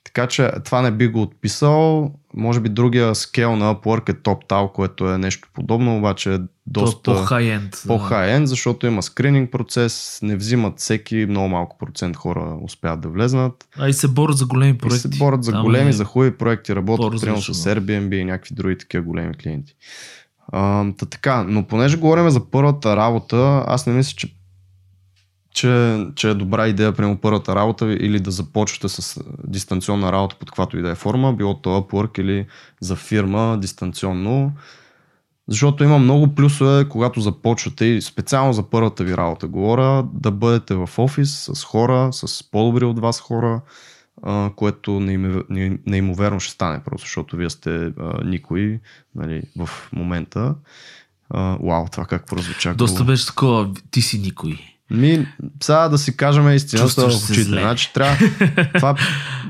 Така че това не би го отписал. Може би другия скел на Upwork е TopTal, което е нещо подобно, обаче е доста по-хай-енд. По-хай-енд, защото има скрининг процес, не взимат всеки, много малко процент хора успяват да влезнат. А и се борят за големи проекти. И се борят за Там големи, е... за хубави проекти, работят примерно с Airbnb и някакви други такива големи клиенти. Та така, но понеже говорим за първата работа, аз не мисля, че че, че е добра идея, прямо първата работа или да започвате с дистанционна работа под каквато и да е форма, било то Upwork или за фирма дистанционно. Защото има много плюсове, когато започвате и специално за първата ви работа говоря, да бъдете в офис с хора, с по-добри от вас хора, а, което неимоверно ще стане, просто защото вие сте а, никой нали, в момента. А, вау, това как прозвуча. Доста беше такова, ти си никой. Ми, сега да си кажем истината в очите. Значи, трябва, това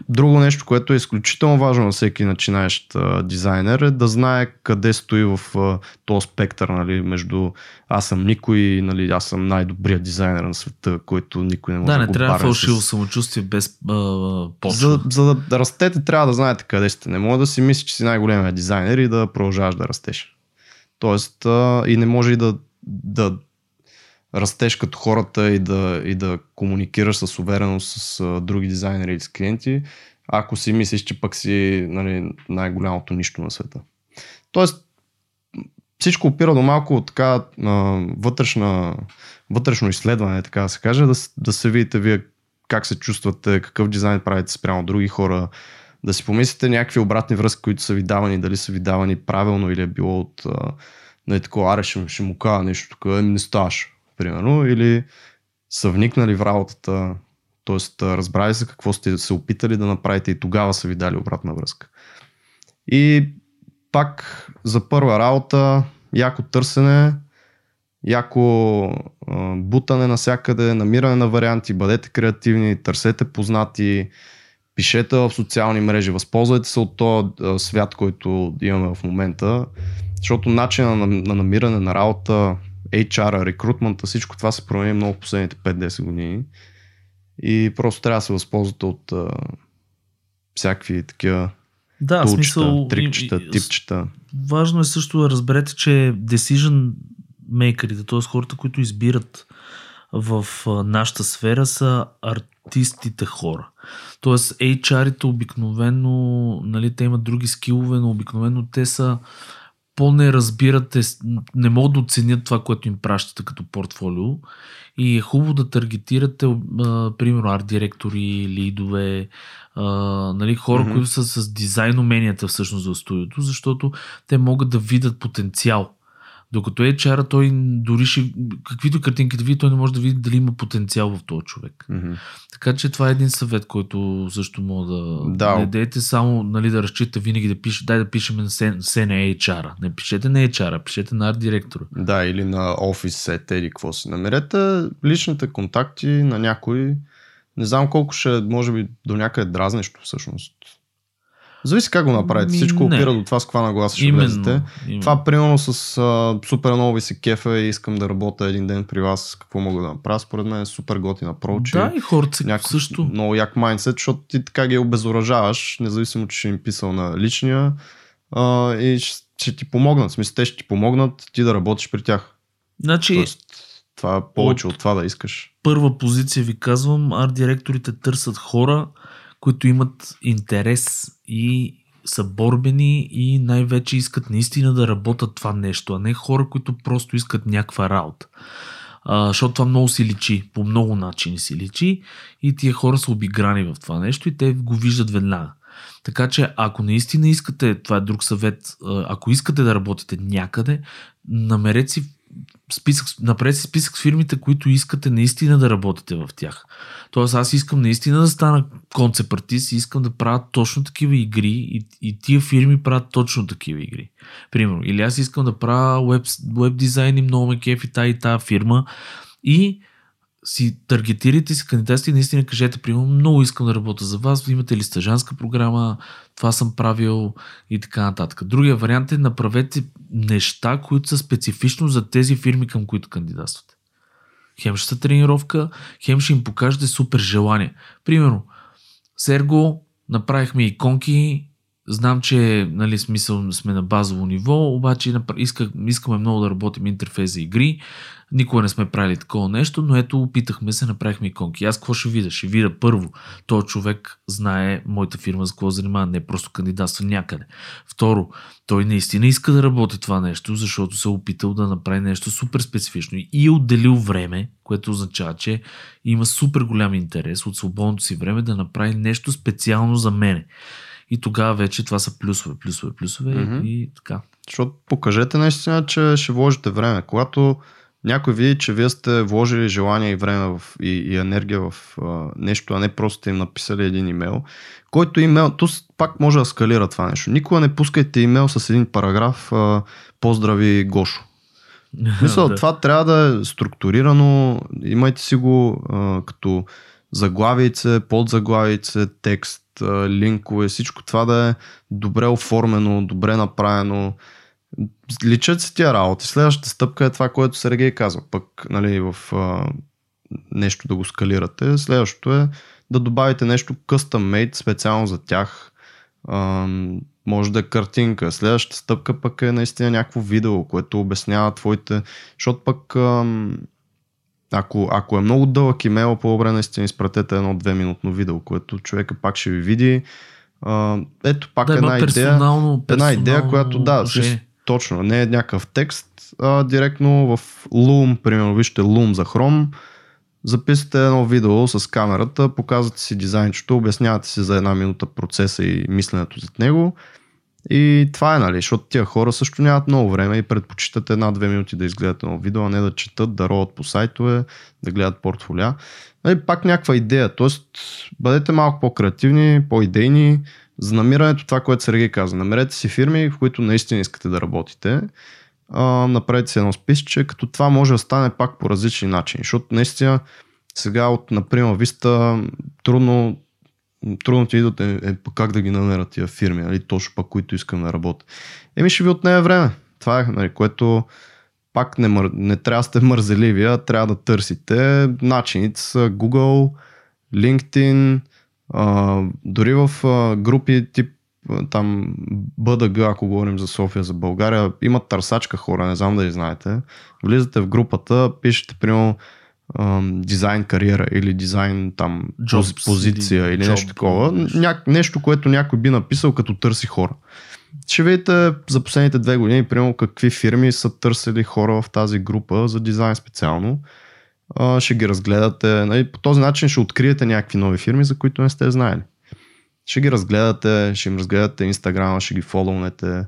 друго нещо, което е изключително важно на всеки начинаещ а, дизайнер е да знае къде стои в а, този спектър, нали, между аз съм никой нали, аз съм най-добрият дизайнер на света, който никой не може да Да, не трябва фалшиво с... самочувствие без а, почва. За, за да растете, трябва да знаете къде сте. Не може да си мислиш, че си най-големият дизайнер и да продължаваш да растеш. Тоест, а, и не може и да, да растеш като хората и да, и да комуникираш с увереност с а, други дизайнери или с клиенти, ако си мислиш, че пък си нали, най-голямото нищо на света. Тоест, всичко опира до малко така а, вътрешна, вътрешно изследване, така да се каже, да, да се видите вие как се чувствате, какъв дизайн правите спрямо други хора, да си помислите някакви обратни връзки, които са ви давани, дали са ви давани правилно или е било от нали, такова, аре ще, ще му кажа нещо тук, не ставаш примерно, или са вникнали в работата, т.е. разбрали се какво сте се опитали да направите и тогава са ви дали обратна връзка. И пак за първа работа, яко търсене, яко бутане навсякъде, намиране на варианти, бъдете креативни, търсете познати, пишете в социални мрежи, възползвайте се от този свят, който имаме в момента, защото начина на, на намиране на работа, HR, рекрутмента, всичко това се промени много в последните 5-10 години. И просто трябва да се възползвате от а, всякакви такива да, тулчета, смисъл, трикчета, и, типчета. Важно е също да разберете, че decision мейкерите, т.е. хората, които избират в нашата сфера са артистите хора. Тоест HR-ите обикновено, нали, те имат други скилове, но обикновено те са по-не разбирате, не могат да оценят това, което им пращате като портфолио и е хубаво да таргетирате, а, примерно, арт-директори, лидове, а, нали, хора, mm-hmm. които са с дизайн уменията всъщност за студиото, защото те могат да видят потенциал. Докато HR, той дори ще, каквито картинки да види, той не може да види дали има потенциал в този човек. Мгм. Така че това е един съвет, който също мога да... Да. Не дейте само нали, да разчита винаги да пише, дай да пишем на HR. Не пишете на HR, пишете на арт директора. Да, или на офис сет, или какво си. Намерете личните контакти на някой. Не знам колко ще, може би до някъде дразнещо всъщност. Зависи как го направите. Всичко не. опира до това с каква нагласа ще Именно. влезете. именно. Това примерно с а, супер много ви се кефа и искам да работя един ден при вас, какво мога да направя, според мен е супер готина approach. Да, и хората някакъв също. много як майндсет, защото ти така ги обезоръжаваш, независимо, че ще им писал на личния а, и ще, ще ти помогнат. В смисъл, те ще ти помогнат ти да работиш при тях. Значи, Тоест, това е повече от- от това да искаш. първа позиция ви казвам, арт директорите търсят хора, които имат интерес и са борбени и най-вече искат наистина да работят това нещо, а не хора, които просто искат някаква работа. А, защото това много си личи, по много начини си личи и тия хора са обиграни в това нещо и те го виждат веднага. Така че ако наистина искате, това е друг съвет, ако искате да работите някъде, намерете си списък, направете списък с фирмите, които искате наистина да работите в тях. Тоест аз искам наистина да стана концепт артист и искам да правя точно такива игри и, и тия фирми правят точно такива игри. Примерно. Или аз искам да правя веб, веб дизайн и много ме кефи тая и тая фирма и си таргетирайте си кандидатите и наистина кажете, примерно, много искам да работя за вас, имате ли стажанска програма, това съм правил и така нататък. Другия вариант е направете неща, които са специфично за тези фирми, към които кандидатствате. Хем ще са тренировка, хем ще им покажете супер желание. Примерно, Серго, направихме иконки, знам, че нали, смисъл сме на базово ниво, обаче иска, искаме много да работим интерфейс за игри. Никога не сме правили такова нещо, но ето опитахме се, направихме иконки. Аз какво ще видя? Ще видя първо, този човек знае моята фирма за какво занимава, не просто кандидатства някъде. Второ, той наистина иска да работи това нещо, защото се е опитал да направи нещо супер специфично и е отделил време, което означава, че има супер голям интерес от свободното си време да направи нещо специално за мене. И тогава вече това са плюсове, плюсове, плюсове Мгм. и така. Защото покажете наистина, че ще вложите време. Когато някой види, че вие сте вложили желание и време в, и, и енергия в а, нещо, а не просто сте им написали един имейл, който имейл, то пак може да скалира това нещо. Никога не пускайте имейл с един параграф а, поздрави Гошо. <laughs> Мисля, Да. това трябва да е структурирано, имайте си го а, като заглавице, подзаглавице, текст, а, линкове, всичко това да е добре оформено, добре направено. Личат си тия работи. Следващата стъпка е това, което Сергей казва. Пък нали, в а, нещо да го скалирате. Следващото е да добавите нещо custom made специално за тях. Ам, може да е картинка. Следващата стъпка пък е наистина някакво видео, което обяснява твоите... Защото пък ам, ако, ако е много дълъг имейл, по-добре наистина изпратете едно 2 минутно видео, което човека пак ще ви види. А, ето пак да, една идея. персонално, Една идея, която да, смисъл, точно, не е някакъв текст, а директно в Loom, примерно вижте Loom за Chrome, записате едно видео с камерата, показвате си дизайнчето, обяснявате си за една минута процеса и мисленето зад него и това е, нали, защото тия хора също нямат много време и предпочитат една-две минути да изгледат едно видео, а не да четат, да роват по сайтове, да гледат портфолиа. Нали, пак някаква идея, т.е. бъдете малко по-креативни, по-идейни, за намирането това, което Сергей каза. Намерете си фирми, в които наистина искате да работите. А, направете си едно списъче, като това може да стане пак по различни начини. Защото наистина сега от, например, Виста трудно, трудно ти идват е, е как да ги намеря тия фирми, нали, точно пък които искам да работя. Еми ще ви отнеме време. Това е, нали, което пак не, мър... не трябва да сте мързеливи, а трябва да търсите. Начините са Google, LinkedIn, а, дори в а, групи тип там БДГ, ако говорим за София, за България, имат търсачка хора, не знам дали знаете. Влизате в групата, пишете примерно дизайн кариера или дизайн там Jobs пози- позиция или job, нещо такова. нещо. Ня, нещо, което някой би написал като търси хора. Ще видите за последните две години, примерно какви фирми са търсили хора в тази група за дизайн специално. А, ще ги разгледате. Нали, по този начин ще откриете някакви нови фирми, за които не сте знаели. Ще ги разгледате, ще им разгледате инстаграма, ще ги фолоунете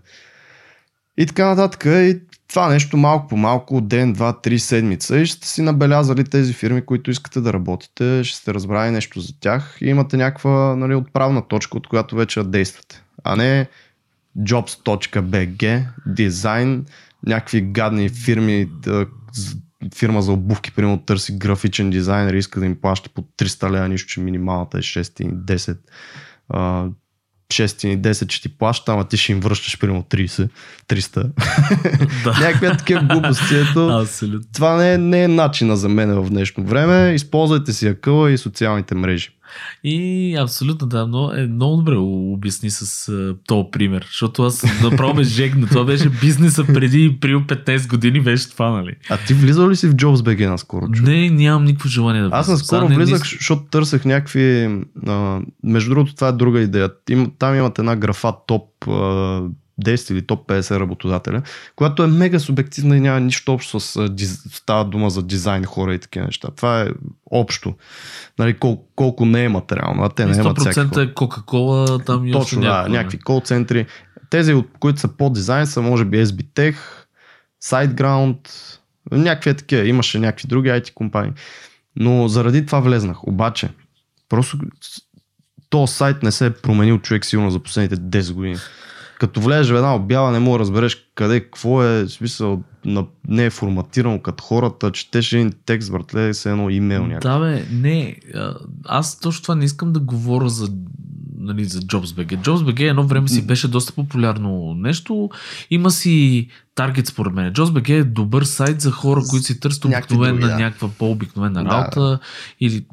и така нататък. И това нещо малко по малко, ден, два, три седмица и ще си набелязали тези фирми, които искате да работите, ще сте разбрали нещо за тях и имате някаква нали, отправна точка, от която вече действате. А не jobs.bg, дизайн, някакви гадни фирми, фирма за обувки, примерно търси графичен дизайнер и иска да им плаща по 300 лева, нищо, че минималната е 6 10. 6 и 10 ще ти плаща, ама ти ще им връщаш примерно 30, 300. <laughs> Да. Някакви такива глупости. Ето, това не е, не е начина за мен в днешно време. Използвайте си акъла и социалните мрежи. И абсолютно да, но е много добре обясни с този пример, защото аз направо ме жегна. Това беше бизнеса преди при 15 години, беше това, нали? А ти влизал ли си в JobsBG наскоро? Чу? Не, нямам никакво желание да влизам. Аз наскоро Са, влизах, не... защото търсех някакви... А, между другото, това е друга идея. Им, там имат една графа топ а, 10 или топ 50 работодателя, която е мега субективна и няма нищо общо с става дума за дизайн хора и такива неща. Това е общо. Нали, кол, колко не е материално, а те не имат 100% е Кока-Кола, там и Точно, да, някакви кол центри. Тези, от които са по дизайн, са може би SBTech, SiteGround, някакви е такива. Имаше някакви други IT компании. Но заради това влезнах. Обаче, просто то сайт не се е променил човек силно за последните 10 години като влезеш в една обява, не мога да разбереш къде, какво е, в смисъл, на, не е форматирано като хората, четеш един текст, братле, се едно имейл някакъв. Да, бе, не, аз точно това не искам да говоря за нали, за JobsBG. JobsBG едно време си беше доста популярно нещо. Има си таргет според мен. JobsBG е добър сайт за хора, които си търсят обикновена, да. някаква по-обикновена да. работа. Или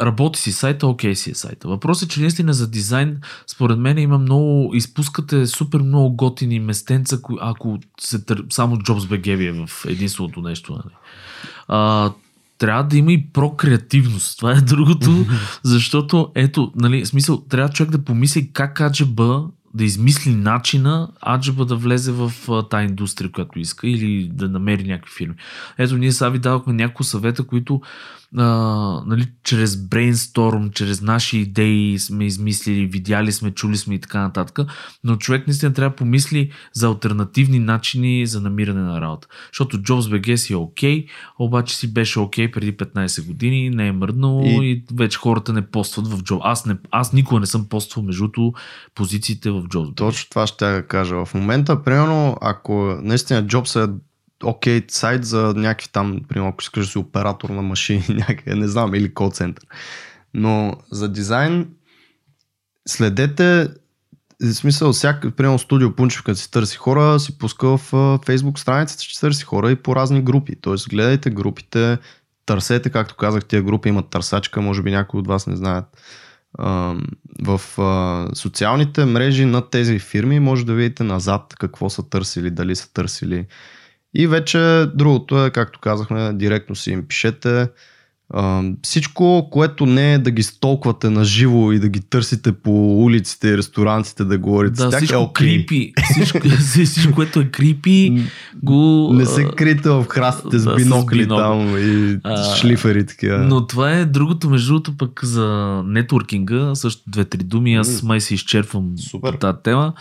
работи си сайта, окей си е сайта. Въпросът е, че наистина за дизайн, според мен има много, изпускате супер много готини местенца, ако се тър... само JobsBG ви е в единственото нещо. Нали. А, трябва да има и прокреативност. Това е другото, <laughs> защото ето, нали, смисъл, трябва човек да помисли как AGB да измисли начина Аджаба да влезе в тази индустрия, която иска или да намери някакви фирми. Ето, ние сега ви дадохме няколко съвета, които а, нали, чрез брейнсторм, чрез наши идеи сме измислили, видяли сме, чули сме и така нататък, но човек наистина трябва да помисли за альтернативни начини за намиране на работа. Защото JobsBG си е окей, okay, обаче си беше окей okay преди 15 години, не е мръднало и... и вече хората не постват в Job. Аз, не, аз никога не съм поствал между позициите в JobsBG. Точно това ще я кажа. В момента, примерно, ако наистина Jobs е окей okay, сайт за някакви там, примерно, ако искаш да си оператор на машини, <laughs> някъде, не знам, или кол център. Но за дизайн следете в смисъл, всяка, примерно студио Пунчев, като си търси хора, си пуска в Facebook страницата, че търси хора и по разни групи. Тоест, гледайте групите, търсете, както казах, тия групи имат търсачка, може би някои от вас не знаят. В социалните мрежи на тези фирми може да видите назад какво са търсили, дали са търсили и вече другото е, както казахме, директно си им пишете. Uh, всичко, което не е да ги столквате на живо и да ги търсите по улиците и ресторантите да говорите да, с тях всичко е okay. крипи. Всичко, <laughs> всичко, което е крипи, го... Не се крите в храстите с бинокли бинокли там и а, шлифери такива. Но това е другото, между другото пък за нетворкинга, също две-три думи, аз май се изчерпвам Супер. по тази тема.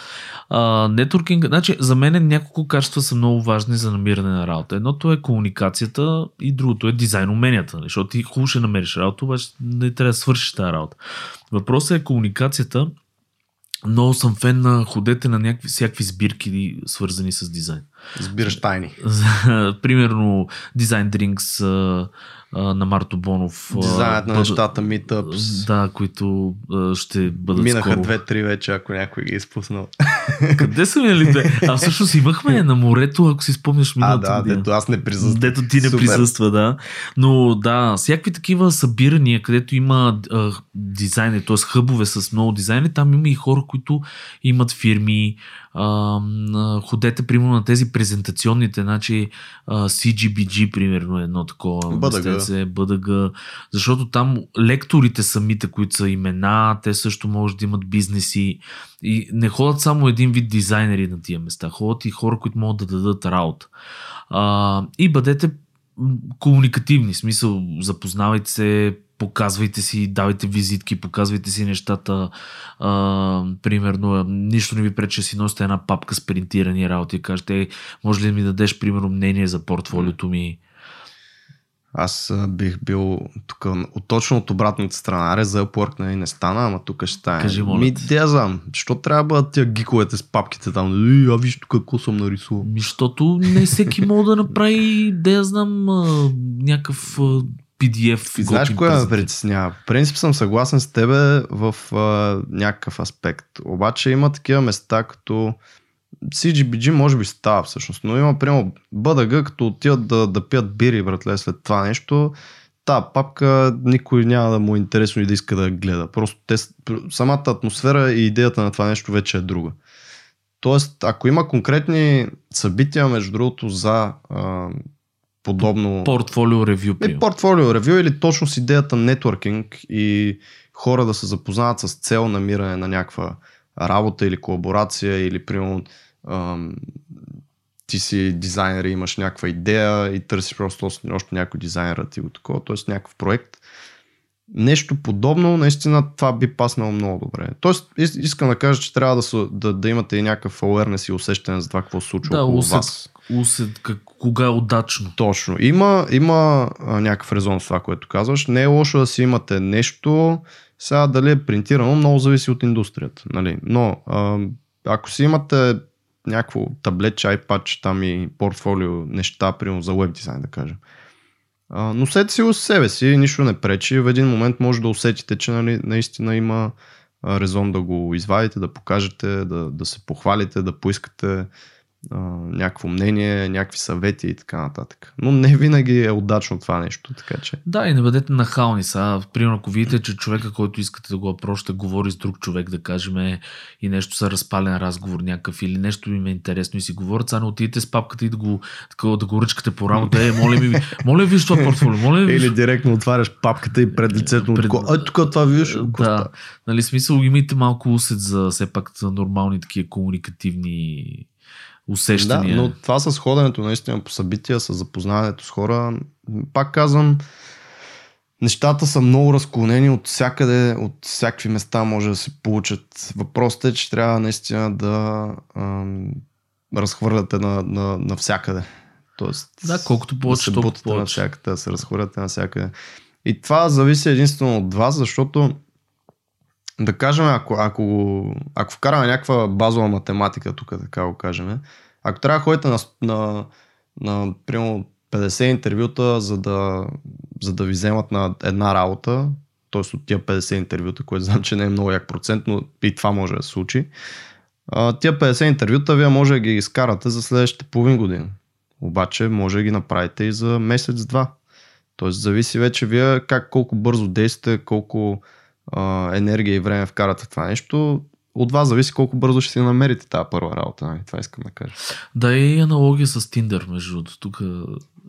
А, нетворкинга, значи за мен няколко качества са много важни за намиране на работа. Едното е комуникацията и другото е дизайн уменията, нали? защото ти хубаво ще намериш работа, обаче не трябва да свършиш тази работа. Въпросът е комуникацията. Много съм фен на ходете на някакви всякакви сбирки, свързани с дизайн. Сбираш тайни. <laughs> Примерно дизайн На Марто Бонов. Дизайнът на нещата, meetups. Да, които а, ще бъдат Минаха скоро. две-три вече, ако някой ги е изпуснал. Къде са минали две? А всъщност имахме на морето, ако си спомняш миналата А, да, година. дето аз не присъствам. Дето ти не Супер. присъства, да. Но да, всякакви такива събирания, където има а, дизайни, т.е. хъбове с много дизайни, там има и хора, които имат фирми, а, ходете примерно на тези презентационните, значи а, CGBG примерно е едно такова бъдъга. бъдъга, защото там лекторите самите, които са имена, те също може да имат бизнеси и не ходят само един вид дизайнери на тия места, ходят и хора, които могат да дадат работа. А, и бъдете комуникативни, смисъл запознавайте се, показвайте си, давайте визитки, показвайте си нещата. А, примерно, нищо не ви пречи да си носите една папка с принтирани работи и кажете, може ли да ми дадеш, примерно, мнение за портфолиото ми? Аз бих бил тук от, точно от обратната страна. Аре за Upwork нали, не стана, ама тук ще стане. Кажи, моля Ми, я знам, що трябва да бъдат тия гиковете с папките там? Ей, а виж тук какво съм нарисувал. Защото не всеки може да направи, да я знам, някакъв PDF. И знаеш кое ме притеснява? В принцип съм съгласен с тебе в а, някакъв аспект. Обаче има такива места, като CGBG може би става всъщност, но има примерно BDG, като отиват да, да пият бири, братле, след това нещо, та папка никой няма да му е интересно и да иска да гледа. Просто те, самата атмосфера и идеята на това нещо вече е друга. Тоест, ако има конкретни събития, между другото, за а, подобно... Портфолио ревю. Примерно. портфолио ревю или точно с идеята нетворкинг и хора да се запознават с цел намиране на някаква работа или колаборация или примерно ам, ти си дизайнер и имаш някаква идея и търсиш просто още някой дизайнер ти го такова, т.е. някакъв проект. Нещо подобно, наистина това би паснало много добре. Тоест, ис- искам да кажа, че трябва да, са, да, да имате и някакъв awareness и усещане за това какво се случва Да, около усет, вас. усет как, кога е удачно. Точно. Има, има а, някакъв резон в това, което казваш. Не е лошо да си имате нещо. Сега дали е принтирано, много зависи от индустрията. Нали? Но а, ако си имате някакво таблетче, iPad, там и портфолио неща, примерно за веб дизайн, да кажем. А, носете си го с себе си, нищо не пречи. В един момент може да усетите, че нали, наистина има резон да го извадите, да покажете, да, да се похвалите, да поискате а, някакво мнение, някакви съвети и така нататък. Но не винаги е удачно това нещо, така че. Да, и не бъдете нахални сега. Примерно, ако видите, че човека, който искате да го апрощате, говори с друг човек, да кажем, и нещо са разпален разговор някакъв или нещо им е интересно и си говорят, сега не отидете с папката и да го, такова, да го ръчкате по рамото. Е, моля ми, моля ви, това портфолио, моля ви. Или директно отваряш папката и пред лицето му Пред- такова, а тук това виж. Да, става?» нали, смисъл, имайте малко усет за все пак нормални такива комуникативни Да, усещания. но това с ходенето наистина по събития, с запознаването с хора, пак казвам, нещата са много разклонени от всякъде, от всякакви места може да се получат. Въпросът е, че трябва наистина да ам, разхвърляте на, на, на всякъде. Тоест, Да, колкото да повече, се толкова повече. навсякъде, да се разхвърляте навсякъде. И това зависи единствено от вас, защото да кажем, ако, ако, ако вкараме някаква базова математика, тук така го кажем, ако трябва да ходите на, на, на примерно 50 интервюта, за да, за да ви вземат на една работа, т.е. от тия 50 интервюта, което знам, че не е много як процент, но и това може да се случи, а, тия 50 интервюта вие може да ги изкарате за следващите половин година. Обаче може да ги направите и за месец-два. Тоест зависи вече вие как колко бързо действате, колко а, енергия и време вкарате това нещо. От вас зависи колко бързо ще си намерите тази първа работа. Нали? Това искам да кажа. Да, и аналогия с Tinder, между другото. Тук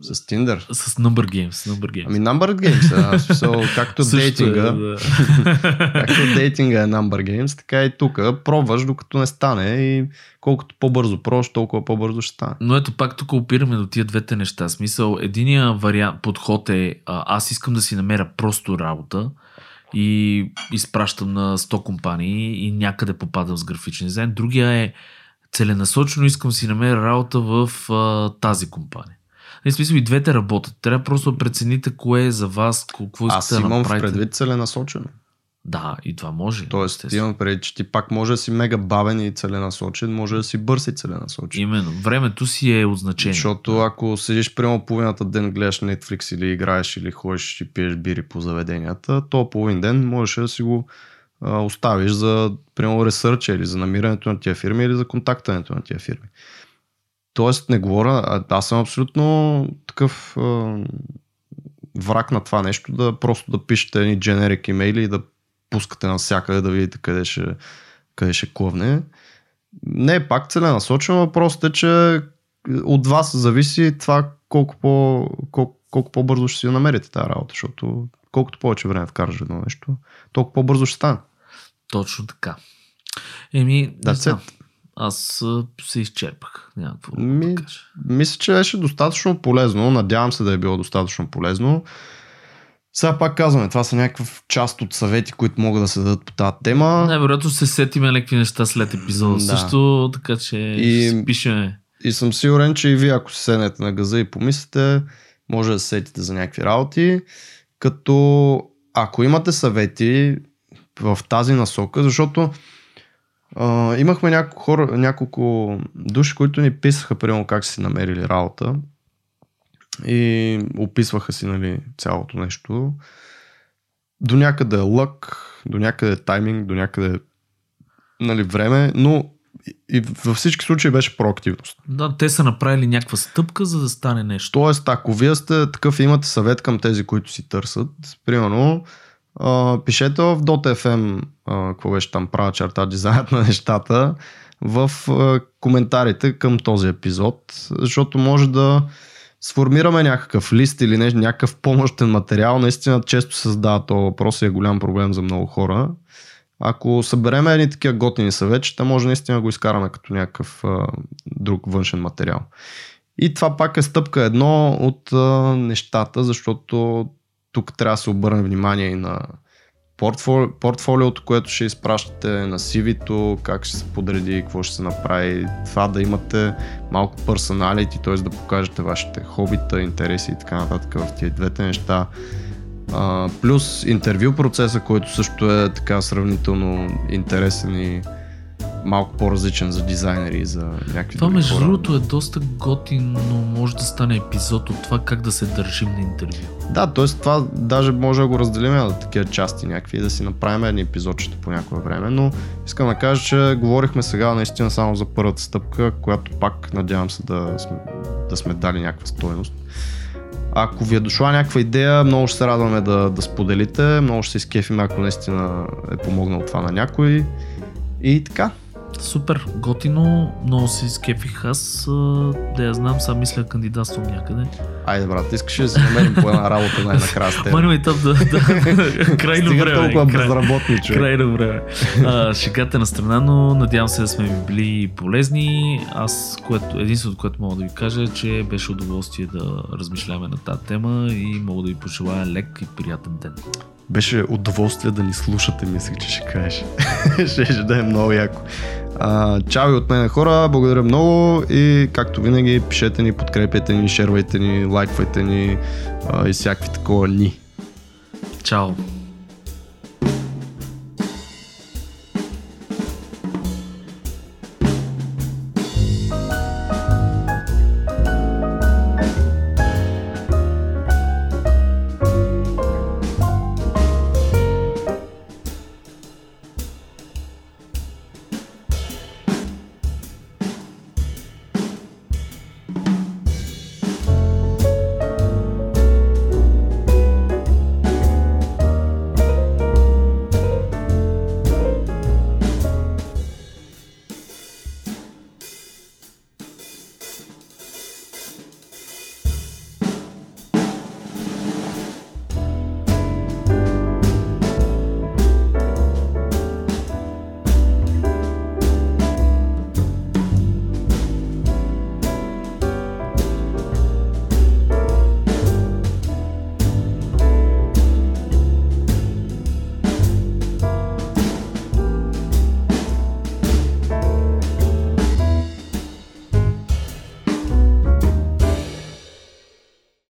С Tinder. с Number Games. Number Games. Ами Number Games, а, смисъл, <laughs> както е, дейтинга, да. <laughs> както дейтинга е Number Games, така и тук. Пробваш докато не стане и колкото по-бързо пробваш, толкова по-бързо ще стане. Но ето пак тук опираме до тия двете неща. Смисъл, единия вариант, подход е а, аз искам да си намеря просто работа и изпращам на 100 компании и някъде попадам с графичен дизайн. Другия е целенасочено искам си намеря работа в а, тази компания. В смисъл и двете работят. Трябва просто да прецените кое е за вас, какво искате Аз да имам в направите. предвид целенасочено. Да, и това може. Тоест, естествено. имам предвид, че ти пак може да си мега бавен и целенасочен, може да си бърз и целенасочен. Именно. Времето си е от значение. Защото ако седиш прямо половината ден, гледаш Netflix или играеш или ходиш и пиеш бири по заведенията, то половин ден можеш да си го а, оставиш за прямо ресърча или за намирането на тия фирми или за контактането на тия фирми. Тоест не говоря, а, аз съм абсолютно такъв а, враг на това нещо, да просто да пишете едни дженерик имейли и да пускате навсякъде да видите къде ще, къде ще клъвне. Не е пак целенасочено, въпросът е, че от вас зависи това колко, по, колко, колко по-бързо ще си намерите тази работа, защото колкото повече време вкараш едно нещо, толкова по-бързо ще стане. Точно така. Еми, That's знам. Аз се изчерпах. Няма какво Ми, да кажа. Мисля, че беше достатъчно полезно. Надявам се да е било достатъчно полезно. Сега пак казваме, това са някакъв част от съвети, които могат да се дадат по тази тема. Най-вероятно се сетиме някакви неща след епизода Да. също, така че И- ще пишеме. И съм сигурен, че и вие, ако се седнете на газа и помислите, може да се сетите за някакви работи. Като ако имате съвети в тази насока, защото а, имахме няколко, хора, няколко души, които ни писаха, примерно как си намерили работа и описваха си нали, цялото нещо. До някъде е лък, до някъде е тайминг, до някъде нали, време, но и, във всички случаи беше проактивност. Да, те са направили някаква стъпка, за да стане нещо. Тоест, ако вие сте такъв имате съвет към тези, които си търсят, примерно, а, пишете в .fm, а, какво беше там, права черта, дизайнът на нещата, в а, коментарите към този епизод, защото може да сформираме някакъв лист или нещо, някакъв помощен материал. Наистина често създава този въпрос и е голям проблем за много хора. Ако събереме едни такива готини съветчета, може наистина го изкараме като някакъв а, друг външен материал. И това пак е стъпка едно от а, нещата, защото тук трябва да се обърне внимание и на портфоли, портфолиото, което ще изпращате, на CV-то, как ще се подреди, какво ще се направи, това да имате малко персоналити, т.е. да покажете вашите хобита, интереси и така нататък в тия двете неща. А, плюс интервю процеса, който също е така сравнително интересен и малко по-различен за дизайнери и за някакви Това между другото е доста готино, може да стане епизод от това как да се държим на интервю. Да, т.е. това даже може да го разделим на такива части някакви и да си направим едни епизодчета по някое време, но искам да кажа, че говорихме сега наистина само за първата стъпка, която пак надявам се да сме, да сме дали някаква стоеност. Ако ви е дошла някаква идея, много ще се радваме да, да споделите, много ще се изкефим, ако наистина е помогнал това на някой. И така. Супер, готино, много се изкефих аз, да я знам, сега мисля кандидатствам някъде. Айде, брат, искаш да си намерим по една работа най-накрая с теб? Мани тъп да, да, <laughs> крайно Стига време. толкова край- безработни човек. Крайно време. А, шегата на страна, но надявам се да сме ви били полезни. Аз, което, единственото, което мога да ви кажа е, че беше удоволствие да размишляме на тази тема и мога да ви пожелая лек и приятен ден. Беше удоволствие да ни слушате, мислех, че ще кажеш. <laughs> ще, ще да е много яко. А, чао и от мен хора, благодаря много и както винаги пишете ни, подкрепяйте ни, шервайте ни, лайквайте ни а, и всякакви такова ни. Чао!